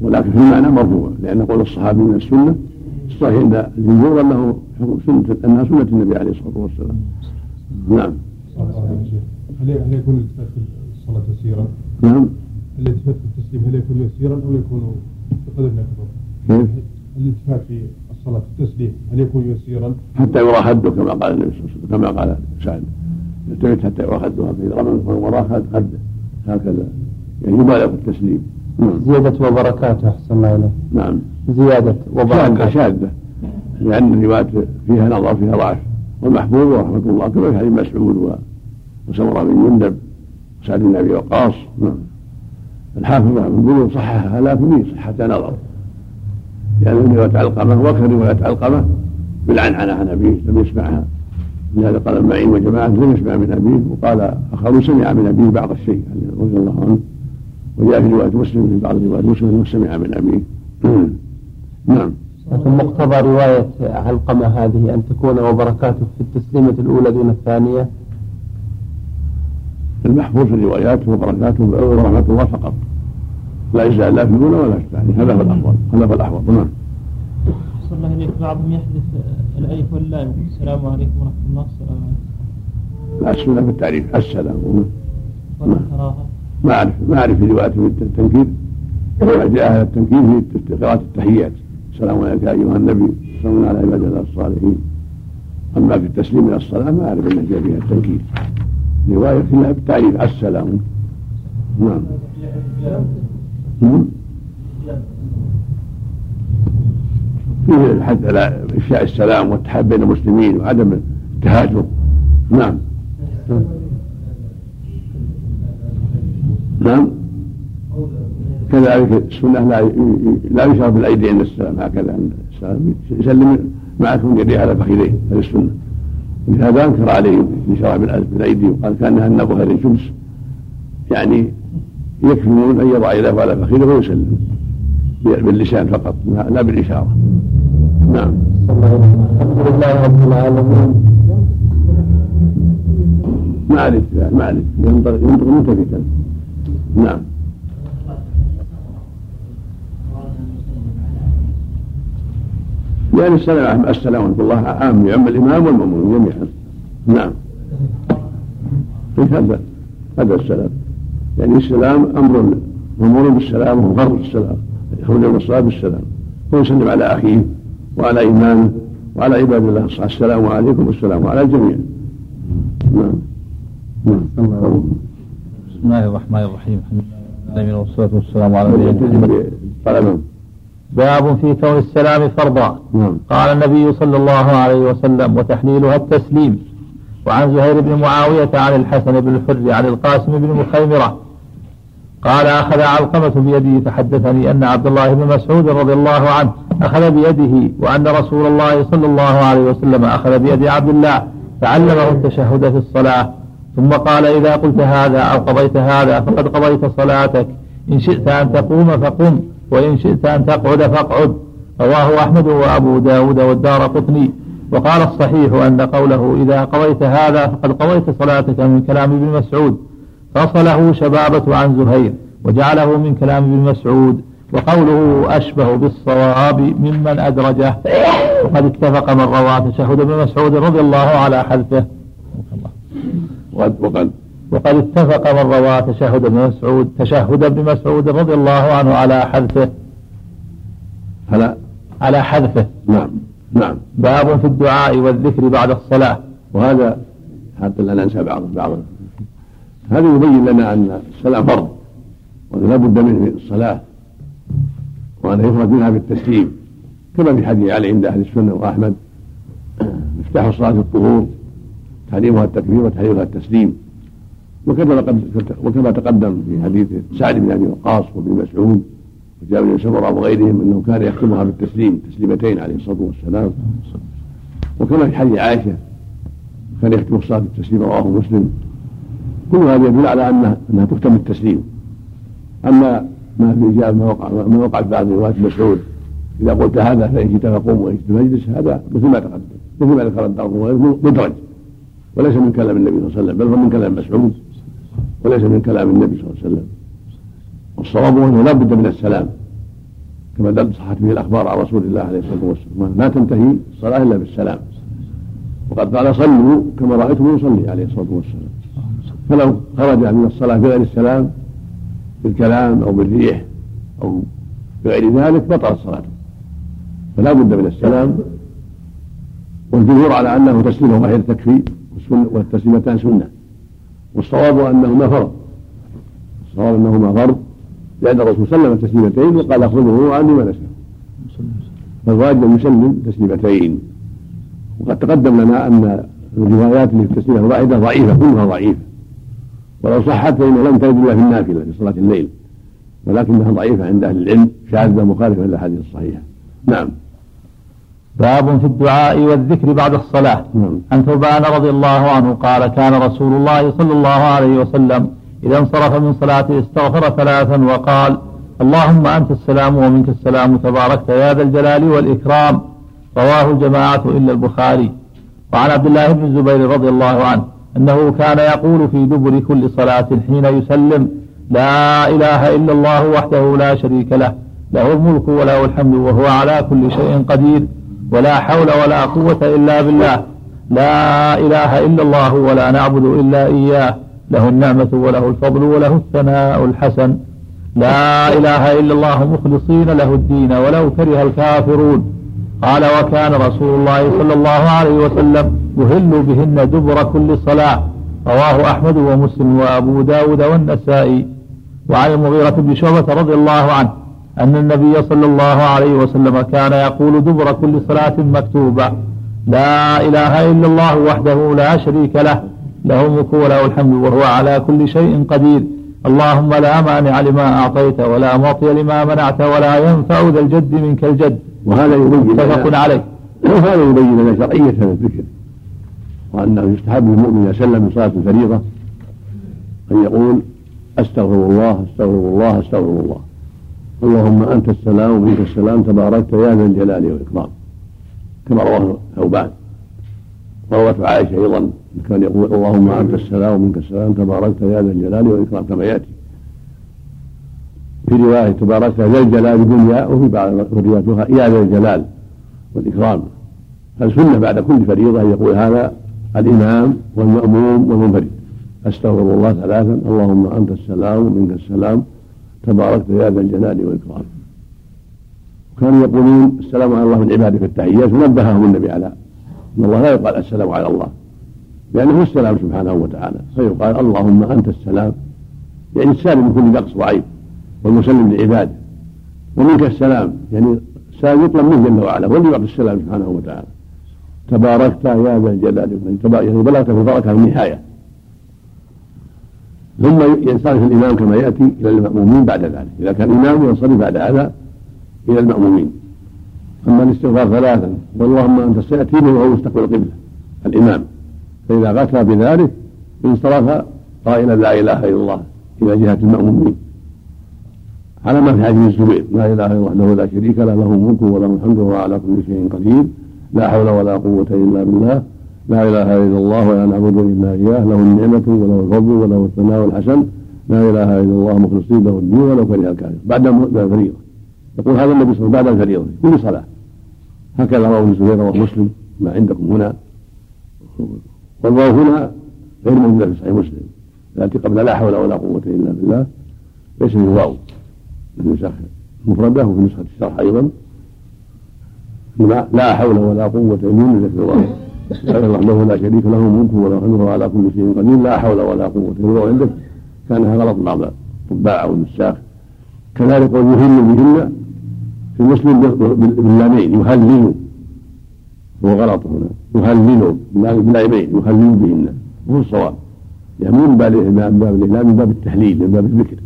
ولكن في المعنى مرفوع لأن قول الصحابي من السنة الصحيح عند الجمهور أنه سنة أنها سنة النبي عليه الصلاة والسلام نعم هل هل يكون الالتفات في الصلاة يسيرا؟ نعم الالتفات في التسليم هل يكون يسيرا أو يكون بقدر يكبر؟ كيف؟ الالتفات في الصلاة في التسليم هل يكون يسيرا؟ حتى يرى خده كما قال النبي صلى الله عليه وسلم كما قال سعد يلتفت حتى خده فإذا رمى من وراء خده هكذا. يعني يبالغ في التسليم نعم. زيادة وبركاته أحسن الله إليه نعم. زيادة وبركاته. شاذة لأن الروايات فيها نظر فيها ضعف. والمحفوظ ورحمة الله. كما في حديث مسعود وسمرة بن جندب وسعد بن أبي وقاص. نعم. الحافظ بن بلوغ صححها لكن صحة نظر. لأن رواية علقمة وكر رواية علقمة بالعنعنة عن أبيه لم يسمعها. لهذا قال المعين وجماعة لم يسمع من أبيه وقال آخر سمع من أبيه بعض الشيء يعني رضي الله عنه. وجاء في رواية مسلم في بعض روايات مسلم أنه سمع من أبيه. نعم. لكن مقتضى رواية علقمة هذه أن تكون وبركاته في التسليمة الأولى دون الثانية؟ المحفوظ في الروايات وبركاته ورحمة الله فقط. لا يجزع لا في الأولى ولا في الثانية. هذا هو الافضل هذا هو الاحوط نعم. صلى الله عليك بعضهم يحذف الألف واللام. السلام عليكم ورحمة الله. السلام عليكم. لا السنة في التعريف. السلام. ما أعرف ما أعرف في روايه التنكير. جاء هذا التنكير في قراءه التحيات. السلام عليك أيها النبي. سلام على عباد الله الصالحين. أما في التسليم إلى الصلاة ما أعرف انه جاء فيها التنكير. رواية فيها بالتعريف. السلام. نعم. فيه الحث على افشاء السلام والتحاب بين المسلمين وعدم التهاجر نعم. نعم. كذلك السنة لا لا يشار بالأيدي عند السلام هكذا عند السلام. يسلم مع كون يديه على فخذيه هذه السنة. ولهذا أنكر عليهم الإشارة بالأيدي وقال كأنها النبو هذه شمس يعني يكفي أن يضع يده على فخذه ويسلم باللسان فقط لا بالإشارة. نعم. الحمد لله رب العالمين. ما عليك ما عليك ينطق ينطق ملتفتا نعم. يعني السلام السلام ورحمة الله عام يعم الإمام والمأمون جميعا. نعم. هذا؟ هذا السلام. يعني السلام أمر مأمور بالسلام وهو غرض السلام. يخرج من الصلاة بالسلام. ويسلم على أخيه. وعلى إيمانه وعلى عباد الله. الصالحين السلام عليكم والسلام على الجميع. نعم. نعم. بسم الله الرحمن الرحيم. الحمد لله والصلاة والسلام على نبينا باب في كون السلام فرضا. نعم. قال النبي صلى الله عليه وسلم وتحليلها التسليم. وعن زهير بن معاوية عن الحسن بن الحر عن القاسم بن مخيمرة. قال أخذ علقمة بيده فحدثني أن عبد الله بن مسعود رضي الله عنه أخذ بيده وأن رسول الله صلى الله عليه وسلم أخذ بيد عبد الله فعلمه التشهد في الصلاة. ثم قال إذا قلت هذا أو قضيت هذا فقد قضيت صلاتك. إن شئت أن تقوم فقم وإن شئت أن تقعد فاقعد. رواه أحمد وأبو داود والدار قطني. وقال الصحيح أن قوله إذا قضيت هذا فقد قضيت صلاتك من كلام ابن مسعود. فصله شبابة عن زهير وجعله من كلام ابن مسعود. وقوله أشبه بالصواب ممن أدرجه. وقد اتفق من روى تشهد ابن مسعود رضي الله على حذفه. وقد وقد وقد اتفق من روى تشهد ابن مسعود تشهد ابن مسعود رضي الله عنه على حذفه. على على حذفه. نعم. نعم. باب في الدعاء والذكر بعد الصلاة. وهذا حتى لا ننسى بعض بعض. هذا يبين لنا أن الصلاة فرض وأنه لا بد منه في الصلاة. وأنه يخرج منها بالتسليم كما في حديث علي عند أهل السنة وأحمد. مفتاح الصلاة الطهور تحريمها التكبير وتحريمها التسليم. وكما وكما تقدم في حديث سعد بن أبي وقاص وابن مسعود وجابر بن سمرة وغيرهم أنه كان يختمها بالتسليم تسليمتين عليه الصلاة والسلام. وكما في حديث عائشة كان يختم الصلاة بالتسليم رواه مسلم. كل هذا يدل على انها أنها تختم بالتسليم. أما ما في اجابه ما وقع ما وقع في بعض روايات مسعود. إذا قلت هذا فإن شئت فقوم وإن شئت فاجلس. هذا مثل ما تقدم. مثل ما ذكر الدار مدرج. وليس من كلام النبي صلى الله عليه وسلم بل هو من كلام مسعود. وليس من كلام النبي صلى الله عليه وسلم. والصواب أنه لا بد من السلام. كما دل صحت به الأخبار عن رسول الله عليه الصلاة والسلام. لا تنتهي الصلاة إلا بالسلام. وقد قال صلوا كما رأيتم يصلي عليه الصلاة والسلام. فلو خرج من الصلاة بغير السلام بالكلام أو بالريح أو بغير ذلك بطلت صلاته فلا بد من السلام والجمهور على أنه تسليمه واحدة تكفي والتسليمتان سنة. والصواب أنهما فرض. الصواب أنهما فرض. لأن الرسول سلم تسليمتين وقال أخرجه عني ما نسى فالواجب أن يسلم تسليمتين. وقد تقدم لنا أن الروايات اللي في التسليمه الواحده ضعيفة كلها ضعيفة. ولو صحت فإنه لم ترد إلا في النافلة في صلاة الليل. ولكنها ضعيفة عند أهل العلم شاذة مخالفة للاحاديث الصحيحة. نعم. باب في الدعاء والذكر بعد الصلاة. نعم. عن ثوبان رضي الله عنه قال كان رسول الله صلى الله عليه وسلم إذا انصرف من صلاته استغفر ثلاثا وقال اللهم أنت السلام ومنك السلام تباركت يا ذا الجلال والإكرام. رواه الجماعة إلا البخاري. وعن عبد الله بن الزبير رضي الله عنه أنه كان يقول في دبر كل صلاة حين يسلم لا إله إلا الله وحده لا شريك له له الملك وله الحمد وهو على كل شيء قدير ولا حول ولا قوة إلا بالله لا إله إلا الله ولا نعبد إلا إياه له النعمة وله الفضل وله الثناء الحسن لا إله إلا الله مخلصين له الدين ولو كره الكافرون. قال وكان رسول الله صلى الله عليه وسلم يهل بهن دبر كل صلاة. رواه أحمد ومسلم وأبو داود والنسائي. وعن المغيرة بن شعبة رضي الله عنه أن النبي صلى الله عليه وسلم كان يقول دبر كل صلاة مكتوبة. لا إله إلا الله وحده لا شريك له. له الملك وله الحمد وهو على كل شيء قدير. اللهم لا مانع لما أعطيت ولا معطي لما منعت ولا ينفع ذا الجد منك الجد. وهذا يبين متفق عليه؟ وهذا يبين لنا شرعية هذا الذكر وأنه يستحب للمؤمن إذا سلم من صلاة الفريضة أن يقول أستغفر الله أستغفر الله أستغفر الله. اللهم أنت السلام ومنك السلام تباركت يا ذا الجلال والإكرام. كما رواه ثوبان. وروت عائشة أيضا كان يقول اللهم أنت السلام ومنك السلام تباركت يا ذا الجلال والإكرام كما يأتي. في رواية تباركت ذا الجلال بدون يا وفي بعض الروايات يا ذا الجلال والإكرام. فالسنة بعد كل فريضة أن يقول هذا الإمام والمأموم والمنفرد؟ أستغفر الله ثلاثا اللهم أنت السلام ومنك السلام تباركت يا ذا الجلال والإكرام. كانوا يقولون السلام على الله من عباده في التحيات ونبههم النبي على أن الله لا يقال السلام على الله لأنه هو السلام سبحانه وتعالى فيقال اللهم أنت السلام. يعني السالم من كل نقص وعيب والمسلم لعباده ومنك السلام يعني السلام يطلب منه جل وعلا واللي يعطي السلام سبحانه وتعالى. تباركت يا ذا الجلال يعني بلغت في البركه النهاية. ثم ينصرف الإمام كما يأتي إلى المأمومين بعد ذلك. إذا كان الإمام ينصرف بعد هذا إلى المأمومين. أما الاستغفار ثلاثا واللهم أنت سيأتيني وهو مستقبل القبلة الإمام. فإذا غفى بذلك انصرف قائلا لا إله إلا الله إلى جهة المأمومين. على ما في حديث الزبير. لا إله إلا الله وحده لا شريك له له الملك وله الحمد وهو على كل شيء قدير. لا حول ولا قوة إلا بالله. لا إله إلا الله ولا نعبد إلا إياه. له النعمة وله الفضل وله الثناء الحسن. لا إله إلا الله مخلصين له الدين ولو كره الكافر. بعد الفريضه يقول هذا النبي صلى الله عليه وسلم بعد الفريضه كل صلاة. هكذا رواه ابن الزبير رواه مسلم. ما عندكم هنا. والواو هنا غير موجوده في صحيح مسلم. التي قبل لا حول ولا قوة إلا بالله. ليس في واو. النسخ مفردة وفي نسخة الشرح أيضا. لا حول ولا قوة إلا بالله في الواو وحده لا شريك له ملك وله حمده على كل شيء قدير. لا حول ولا قوة إلا بالله. عندك كانها غلط بعض الطباع أو النساخ كذلك ويهل بهن في مسلم باللامين يهلل. هو غلط هنا. يهلل باللامين يهلل بهن. وهو الصواب. يعني من باب الإهلال من باب التهليل من باب الذكر.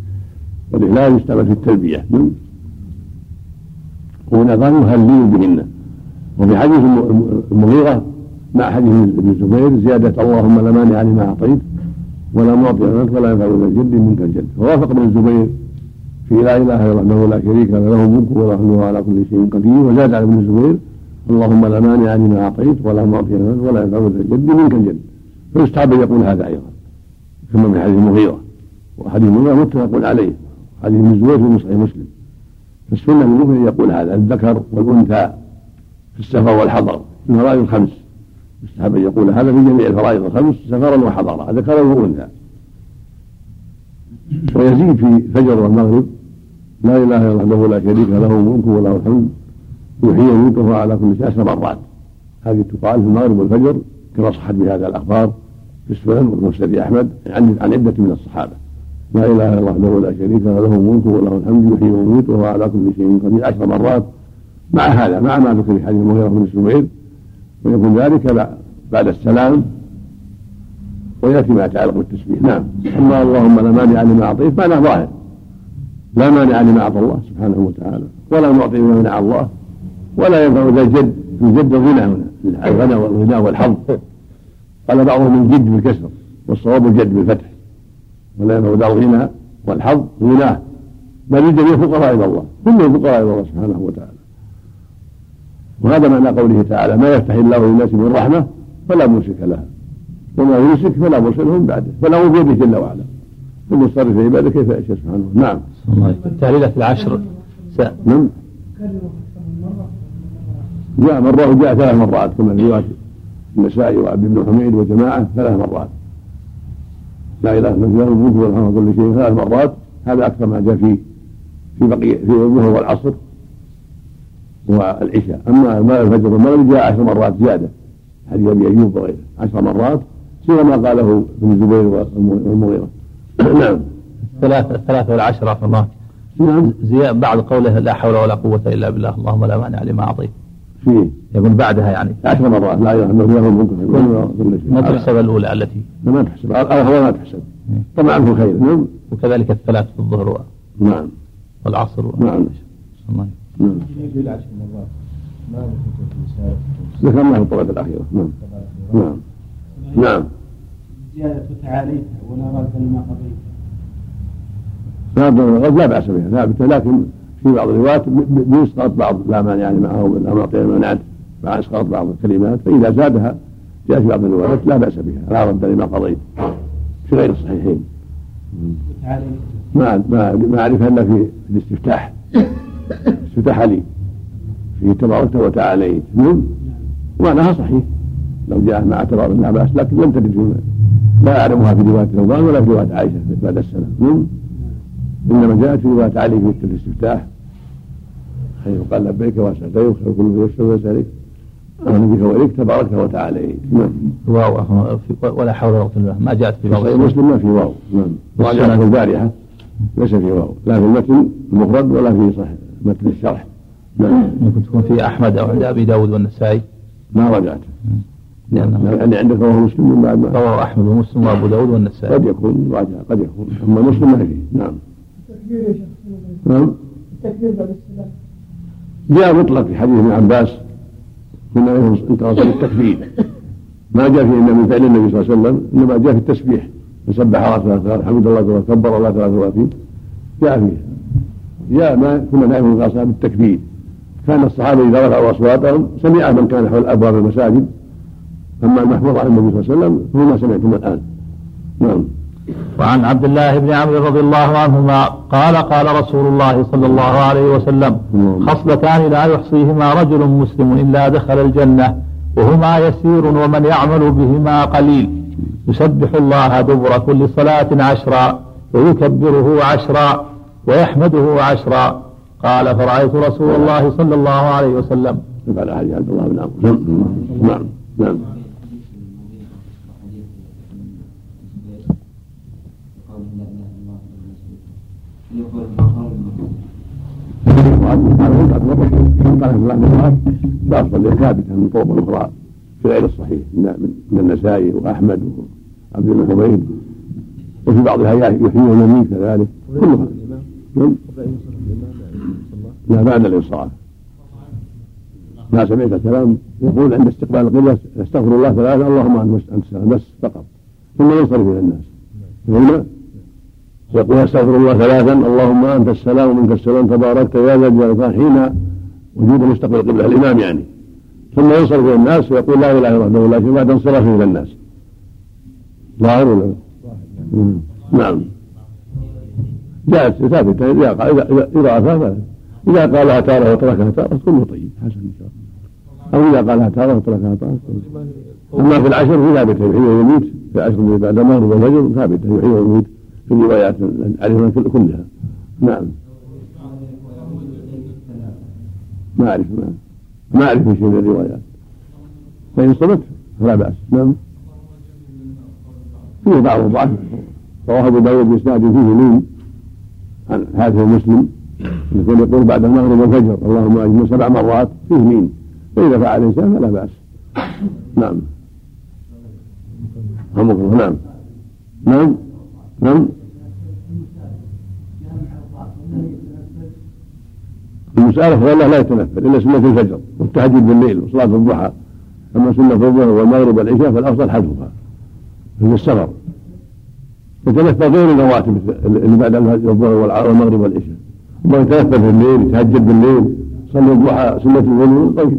والإهلال يستعمل في التلبية وهنا قال يهلل بهن. وفي حديث المغيرة مع حديث ابن الزبير زيادة اللهم لا مانع لما أعطيت ولا معطي لك ولا ينفع ذا الجد منك الجد. ووافق ابن الزبير في لا إله إلا الله لا شريك له له الملك وله على كل شيء قدير. وزاد على ابن الزبير اللهم لا مانع لما أعطيت ولا معطي لك ولا ينفع ذا الجد منك الجد. فيستحب أن يقول هذا أيضا كما من حديث المغيرة. وحديث المغيرة متفق عليه. حديث ابن الزبير في صحيح مسلم. فالسنه للمؤمن أن يقول هذا الذكر والأنثى في السفر والحضر في الفرائض الخمس. يستحب أن يقول هذا في جميع الفرائض الخمس سفرا وحضرا ذكرا وأنثى. ويزيد في الفجر والمغرب لا إله إلا الله لا شريك له الملك وله الحمد يحيي ويميت على كل شيء عشر مرات. هذه تقال في المغرب والفجر كما صحت بهذا الأخبار في السنن ومسند أحمد عن عدة من الصحابة. لا إله إلا الله وحده لا شريك له له الملك وله الحمد يحيي ويميت وهو على كل شيء قدير عشر مرات. مع هذا مع ما ذكر في حديث المغيرة بن الزبير ويكون ذلك بعد السلام ويأتي ما يتعلق بالتسبيح. نعم. اما اللهم لا مانع لما أعطيت معناه ظاهر. لا مانع لما أعطى الله سبحانه وتعالى ولا معطي لما منع الله ولا ينفع ذا الجد. الجد الغنى هنا الغنى والغنى والحظ. قال بعضهم الجد بالكسر والصواب الجد بالفتح. ولا ينفع ذا الغنى والحظ غناه. بل الجميع فقراء إلى الله. كلهم فقراء إلى الله سبحانه وتعالى. وهذا معنى قوله تعالى ما يفتح الله للناس من رحمة فلا ممسك لها. وما يمسك فلا مرسل من بعده. فله بيده جل وعلا. ثم يصرف عباده كيف يشاء سبحانه نعم. التهليلة العشر. نعم. جاء مرة وجاء ثلاث مرات كما في رواية النسائي وعبد بن حميد وجماعة ثلاث مرات. لا إله إلا الله الملك والحمد كل شيء. ثلاث مرات هذا أكثر ما جاء في في بقية في الظهر والعصر والعشاء. أما ما الفجر والمغرب جاء عشر مرات زيادة حديث أبي أيوب وغيره. عشر مرات سوى ما قاله ابن الزبير والمغيرة. نعم. الثلاثة الثلاثة والعشرة الله. نعم. زياد بعد قوله لا حول ولا قوة إلا بالله اللهم لا مانع لما أعطيت. فيه يقول بعدها يعني. عشر مرات. لا إله إلا الله كل شيء ما تحسب الأولى التي ما تحسب. الأخرى ما تحسب. طبعا في الخير نعم. وكذلك الثلاث في الظهر نعم. والعصر نعم. الله نعم. ذكرت في رسالة ذكرناه في الطبعة الأخيرة. نعم. نعم. نعم. زيادة تعاليت ولا رد لما قضيت. لا لا بأس بها. ثابتة لكن في بعض الروايات بيسقط بعض لا مانع معه لا معطي منعت مع اسقاط بعض الكلمات فإذا زادها جاء في بعض الروايات لا بأس بها لا رد لما قضيت في غير الصحيحين. ما ما ما اعرفها إلا في الاستفتاح. استفتاح علي في تباركت وتعاليت. نعم. ومعناها صحيح. لو جاء مع تبارك لا بأس لكن لم تجد في لا أعلمها في رواية ثوبان ولا في رواية عائشة بعد السلام. نعم. إنما جاءت في رواية علي في الاستفتاح. حيث قال لبيك وسعديك وخير كل يشرب ويسالك أنا بك وإليك تباركت وتعاليت نعم. واو ولا حول ولا قوة إلا بالله. ما جاءت في بعض مسلم ما في واو. نعم. في البارحة. ليس في واو. لا في المتن المفرد ولا في صح متن الشرح. نعم. ممكن تكون في أحمد أو عند أبي داود والنسائي. ما رجعت. لأنه يعني عندك رواه مسلم من بعد ما رواه أحمد ومسلم وأبو داود والنسائي. قد يكون راجع قد يكون. أما مسلم ما فيه نعم. التكبير يا شيخ. نعم. التكبير بعد السلام. جاء مطلق في حديث ابن عباس من انتهى التكبير. ما جاء في ان من فعل النبي صلى الله عليه وسلم إنما جاء في التسبيح. فسبح الله ثلاث حمد الله ثلاث كبر الله ثلاث وثلاثين جاء فيه. جاء ما كنا نعرف من اصحاب التكبير كان الصحابة إذا رفعوا أصواتهم سمع من كان حول ابواب المساجد أما المحفوظ عن النبي صلى الله عليه وسلم فهو ما سمعتم الآن. نعم. وعن عبد الله بن عمرو رضي الله عنهما قال قال رسول الله صلى الله عليه وسلم خصلتان لا يحصيهما رجل مسلم إلا دخل الجنة وهما يسير ومن يعمل بهما قليل. يسبح الله دبر كل صلاة عشرا ويكبره عشرا ويحمده عشرا. قال فرأيت رسول الله صلى الله عليه وسلم. قال عبد الله بن عمرو. نعم. نعم. بعض ثابتة من طرق أخرى في غير الصحيح من النسائي وأحمد وعبد حميد وفي بعضها يحيي ويميت كذلك كلها نعم لا بعد الإنصاف ما سمعت كلام يقول عند استقبال القبلة استغفر الله ثلاثة اللهم أنت بس فقط ثم ينصرف إلى الناس هنا يقول أستغفر الله ثلاثا. اللهم أنت السلام ومنك السلام. تباركت يا ذا الجلال حين وجود مستقبل القبله الامام يعني. ثم ينصرف إلى الناس ويقول لا إله إلا الله لا شيء بعد انصرافه إلى الناس. ظاهر ولا نعم. جاءت ثابتة إذا إذا إذا أتى إذا قالها تارة وتركها تارة كله طيب. حسن إن شاء الله. أو إذا قالها تارة وتركها تارة أما في العشر ثابتة يحيي ويميت في العشر بعد المغرب والفجر ثابتة يحيي ويميت في الروايات أعرفها كلها. نعم. ما أعرف ما ما أعرف شيء من الروايات. فإن صمت فلا بأس. نعم. فيه بعض الضعف. رواه أبو داود بإسناد فيه مين عن حاتم مسلم يقول يقول بعد المغرب والفجر اللهم أجمل سبع مرات فيه مين فإذا فعل الإنسان فلا بأس. نعم. نعم. نعم. نعم. المسألة فالله لا يتنفل إلا سنة الفجر والتهجد بالليل وصلاة الضحى. أما سنة الظهر والمغرب والعشاء فالأفضل حذفها في السفر. يتنفل غير الرواتب اللي بعد الظهر والمغرب والعشاء. وما يتنفل في الليل يتهجد بالليل صلي الضحى سنة الظهر طيب.